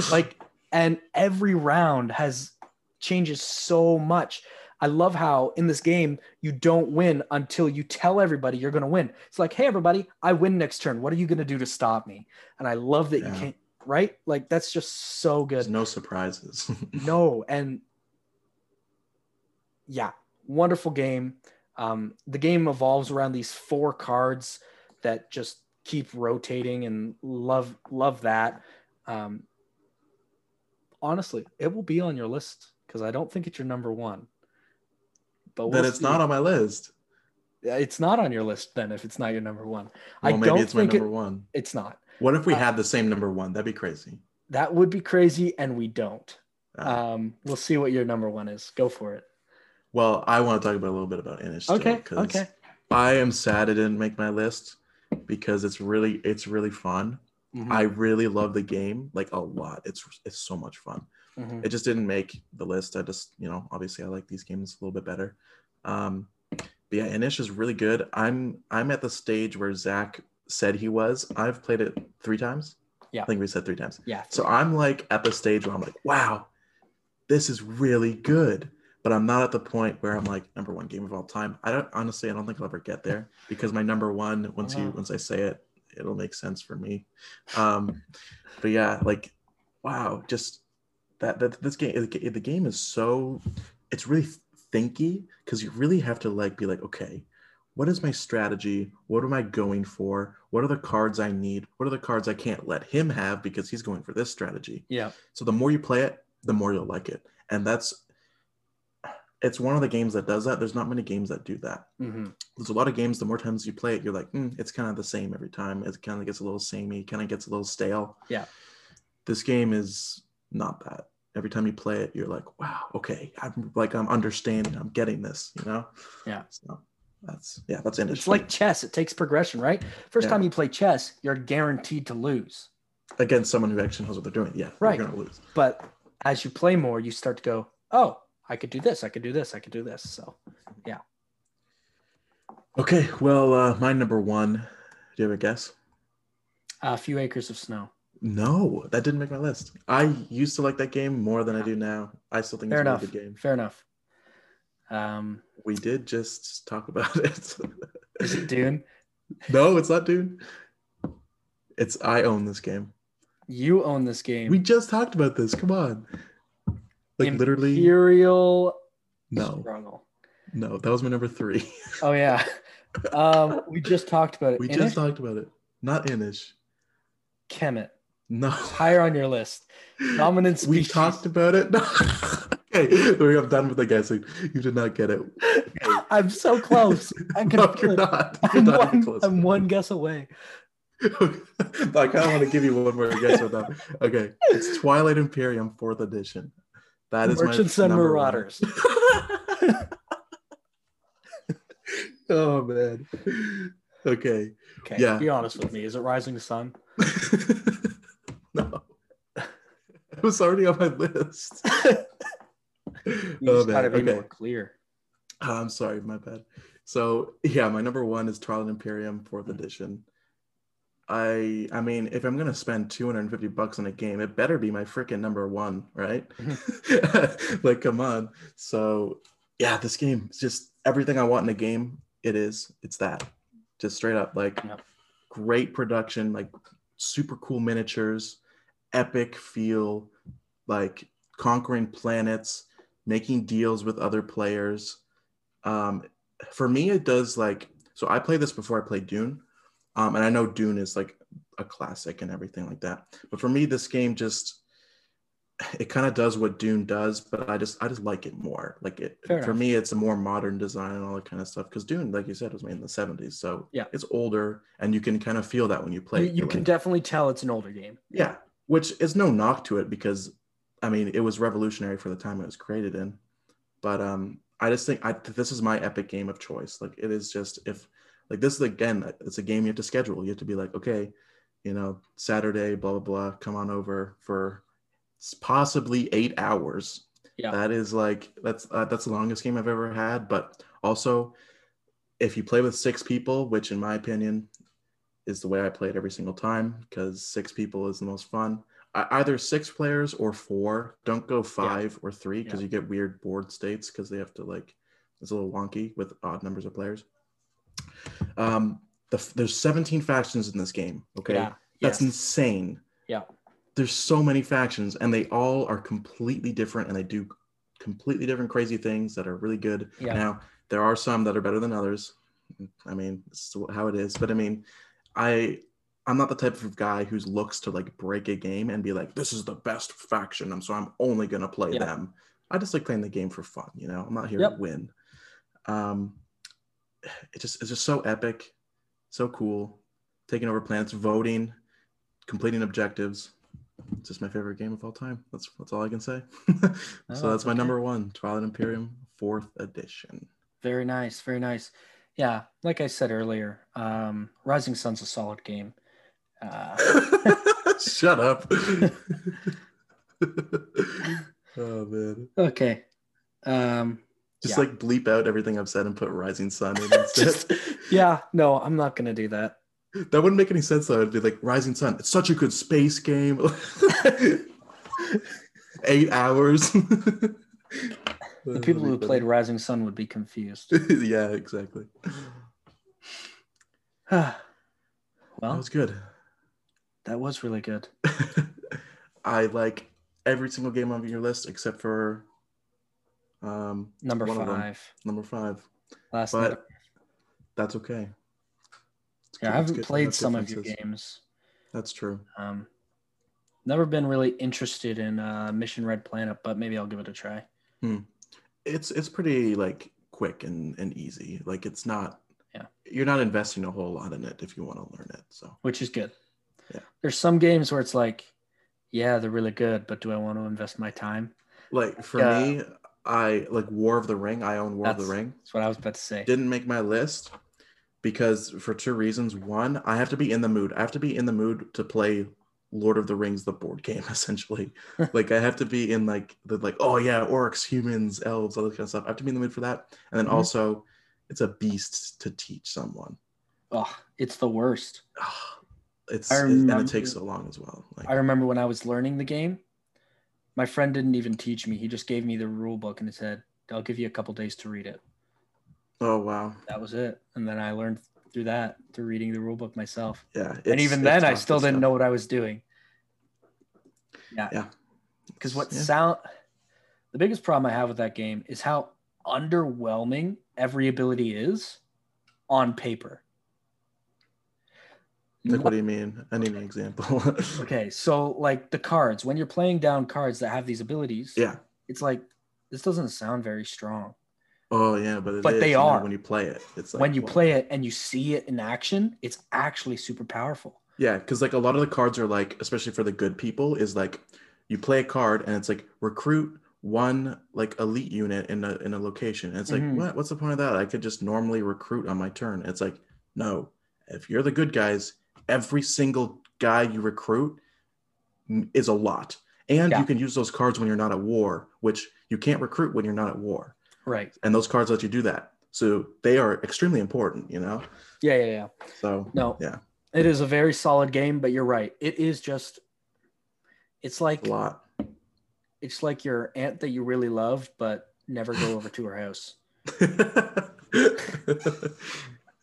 like and every round has changes so much i love how in this game you don't win until you tell everybody you're going to win it's like hey everybody i win next turn what are you going to do to stop me and i love that Yeah. you can't right like that's just so There's good no surprises. no and yeah wonderful game um, the game evolves around these four cards that just keep rotating and love love that um, honestly it will be on your list because i don't think it's your number one but then we'll it's see. not on my list. Yeah, it's not on your list then if it's not your number one Well, i maybe don't it's my number it, one. it's not What if we uh, had the same number one? That'd be crazy. that would be crazy and we don't Uh, um, we'll see what your number one is go for it well, I want to talk about a little bit about Inis. still, okay 'cause okay I am sad it didn't make my list because it's really it's really fun. Mhm. I really love the game like a lot. It's it's so much fun. Mhm. It just didn't make the list. I just you know obviously I like these games a little bit better. Um, but yeah, Inis is really good. I'm I'm at the stage where Zach said he was. I've played it three times. Yeah. I think we said three times. Yeah. So I'm like at the stage where I'm like, wow, this is really good. But I'm not at the point where I'm like number one game of all time. I don't honestly, I don't think I'll ever get there because my number one, once you once I say it, it'll make sense for me. Um, but yeah, like, wow, just that that this game, the the game is so, it's really thinky because you really have to like be like, okay, what is my strategy? What am I going for? What are the cards I need? What are the cards I can't let him have because he's going for this strategy? Yeah. So the more you play it, the more you'll like it. And that's it's one of the games that does that. There's not many games that do that. hmm There's a lot of games. The more times you play it, you're like, mm, it's kind of the same every time. It kind of gets a little samey, kind of gets a little stale. Yeah. This game is not that. Every time you play it, you're like, wow, okay, I'm like I'm understanding, I'm getting this, you know? Yeah. So that's yeah, that's interesting. It's like chess. It takes progression, right? First Yeah. time you play chess, you're guaranteed to lose. against someone who actually knows what they're doing. Yeah, Right. You're gonna lose. But as you play more, you start to go, oh, I could do this. I could do this. I could do this. So yeah. Okay, well, uh, my number one. Do you have a guess? a few acres of snow. No, that didn't make my list. I used to like that game more than I do now. I still think Fair it's a really good game. Fair enough. Um, We did just talk about it. is it Dune? no, it's not Dune. It's I own this game. You own this game. We just talked about this. Come on. Like literally Imperial no. struggle. No, that was my number 3. Oh yeah. um, we just talked about it. we In just talked about it. Not Inis. Kemet. No. Higher on your list. Dominant We talked about it. No. okay, we I'm done with the guessing. You did not get it. I'm so close. I'm no, you're not. You're I'm, not one, close. I'm one guess away. I kind of want to give you one more guess with that. Okay, it's Twilight Imperium Fourth Edition. That is Merchants my and. Marauders. oh man. Okay. Okay, Yeah. be honest with me. Is it Rising Sun? no. It was already on my list. You Oh, just gotta man. be Okay. more clear. I'm sorry, my bad. So yeah, my number one is Twilight Imperium fourth hmm. edition. I I mean, if I'm gonna spend 250 bucks on a game, it better be my freaking number one, right? like, come on. So yeah, this game is just everything I want in a game. It is. It's that. Just straight up, like Yep. great production, like super cool miniatures, epic feel, like conquering planets, making deals with other players. Um, for me, it does like so. I played this before I played Dune, um, and I know Dune is like a classic and everything like that. But for me, this game just it kind of does what Dune does, but I just I just like it more. Like it Fair for enough. me, it's a more modern design and all that kind of stuff. Because Dune, like you said, was made in the '70s, so Yeah. it's older, and you can kind of feel that when you play. you, it. you can like- definitely tell it's an older game. yeah, which is no knock to it because I mean it was revolutionary for the time it was created in. But um I just think I this is my epic game of choice. Like it is just if like this is again it's a game you have to schedule. You have to be like, okay, you know, Saturday, blah blah blah, come on over for possibly 8 hours. Yeah. That is like that's uh, that's the longest game I've ever had, but also if you play with six people, which in my opinion is the way I play it every single time because six people is the most fun. I, either six players or four. Don't go five or three because Yeah. you get weird board states because they have to like it's a little wonky with odd numbers of players. Um, the, there's 17 factions in this game. Okay, Yeah. that's yes. insane. Yeah. There's so many factions and they all are completely different and they do completely different crazy things that are really good. Yeah. Now, there are some that are better than others. I mean, it's how it is. But I mean, I I'm not the type of guy who looks to like break a game and be like, this is the best faction. I'm so I'm only gonna play Yeah. them. I just like playing the game for fun, you know. I'm not here Yep. to win. Um it just it's just so epic, so cool. Taking over planets, voting, completing objectives. It's just my favorite game of all time. That's that's all I can say. Oh, so that's my okay. number one, Twilight Imperium, fourth edition. Very nice, very nice. Yeah, like I said earlier, um, Rising Sun's a solid game. Uh, Shut up. oh man. okay. Um, Just Yeah. like bleep out everything I've said and put Rising Sun in instead. just, yeah, no, I'm not gonna do that. that wouldn't make any sense though. It'd be like Rising Sun. It's such a good space game. Eight hours. The people who played Rising Sun would be confused. yeah, exactly. well, That was good. that was really good. I like every single game on your list except for um Number One of them. five. number five. Last But night. that's okay. It's Yeah, good- I haven't played some of your games. That's true. Um, never been really interested in uh, Mission Red Planet, but maybe I'll give it a try. It's it's pretty like quick and, and easy. Like it's not Yeah. you're not investing a whole lot in it if you want to learn it. So which is good. Yeah. There's some games where it's like, yeah, they're really good, but do I want to invest my time? like for Yeah. me, I like War of the Ring. I own War of the Ring. That's what I was about to say. Didn't make my list because for two reasons. One, I have to be in the mood. I have to be in the mood to play Lord of the Rings, the board game, essentially. like I have to be in like the like, oh yeah, orcs, humans, elves, all that kind of stuff. I have to be in the mood for that. And then Mhm. also it's a beast to teach someone. Oh, it's the worst. It's it- and it takes so long as well. Like I remember when I was learning the game, my friend didn't even teach me. He just gave me the rule book and he said, I'll give you a couple days to read it. oh wow, That was it. And then I learned through that, through reading the rule book myself. yeah. and even then, I still didn't know what I was doing. Yeah. Yeah. Because what Yeah. sound, the biggest problem I have with that game is how underwhelming every ability is on paper. Like, what do you mean? I need an example. Okay, so like the cards, when you're playing down cards that have these abilities, yeah. it's like this doesn't sound very strong. Oh yeah, but But is, they are. when you play it. It's like when you well, play it and you see it in action, it's actually super powerful. Yeah, because like a lot of the cards are like, especially for the good people, is like you play a card and it's like recruit one like elite unit in a in a location. And it's like, Mhm. what? What's the point of that? I could just normally recruit on my turn. It's like, no. If you're the good guys, every single guy you recruit is a lot. And Yeah. you can use those cards when you're not at war, which you can't recruit when you're not at war. Right. And those cards let you do that. So they are extremely important, you know? Yeah, yeah, yeah. So No. Yeah. It is a very solid game, but you're right. It is just it's like a lot. it's like your aunt that you really love but never go over to her house.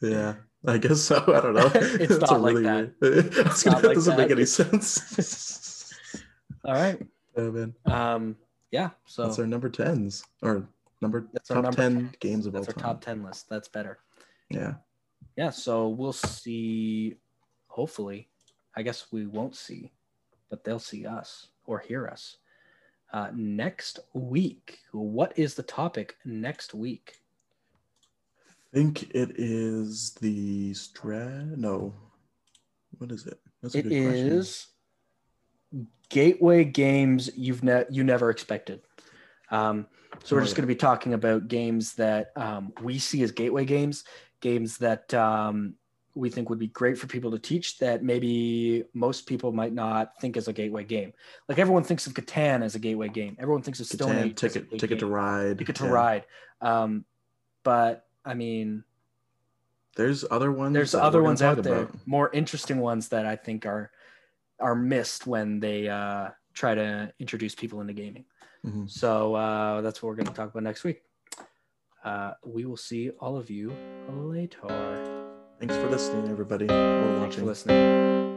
yeah, I guess so. I don't know. It's That's not like weird- I was gonna, that like doesn't make any sense. All right. oh man, Um yeah, so that's our number tens or number That's our top number ten 10. games of all time. that's our time. top 10 list. That's better. Yeah, Yeah, so we'll see hopefully. I guess we won't see, but they'll see us or hear us. Uh, next week. What is the topic next week? I think it is the strat. No, what is it? That's a It good question. is gateway games you've ne- you never expected. Um, so we're Oh, just yeah. going to be talking about games that um, we see as gateway games, games that um, we think would be great for people to teach that maybe most people might not think as a gateway game. Like everyone thinks of Catan as a gateway game. Everyone thinks of Stone Catan, Age ticket, ticket to ride. Ticket to yeah. Ride. Um, but I mean, There's other ones. there's other ones out there, about. more interesting ones that I think are are missed when they uh, try to introduce people into gaming. Mhm. So uh, that's what we're going to talk about next week. Uh, we will see all of you later. Thanks for listening, everybody, or Thanks for watching. listening.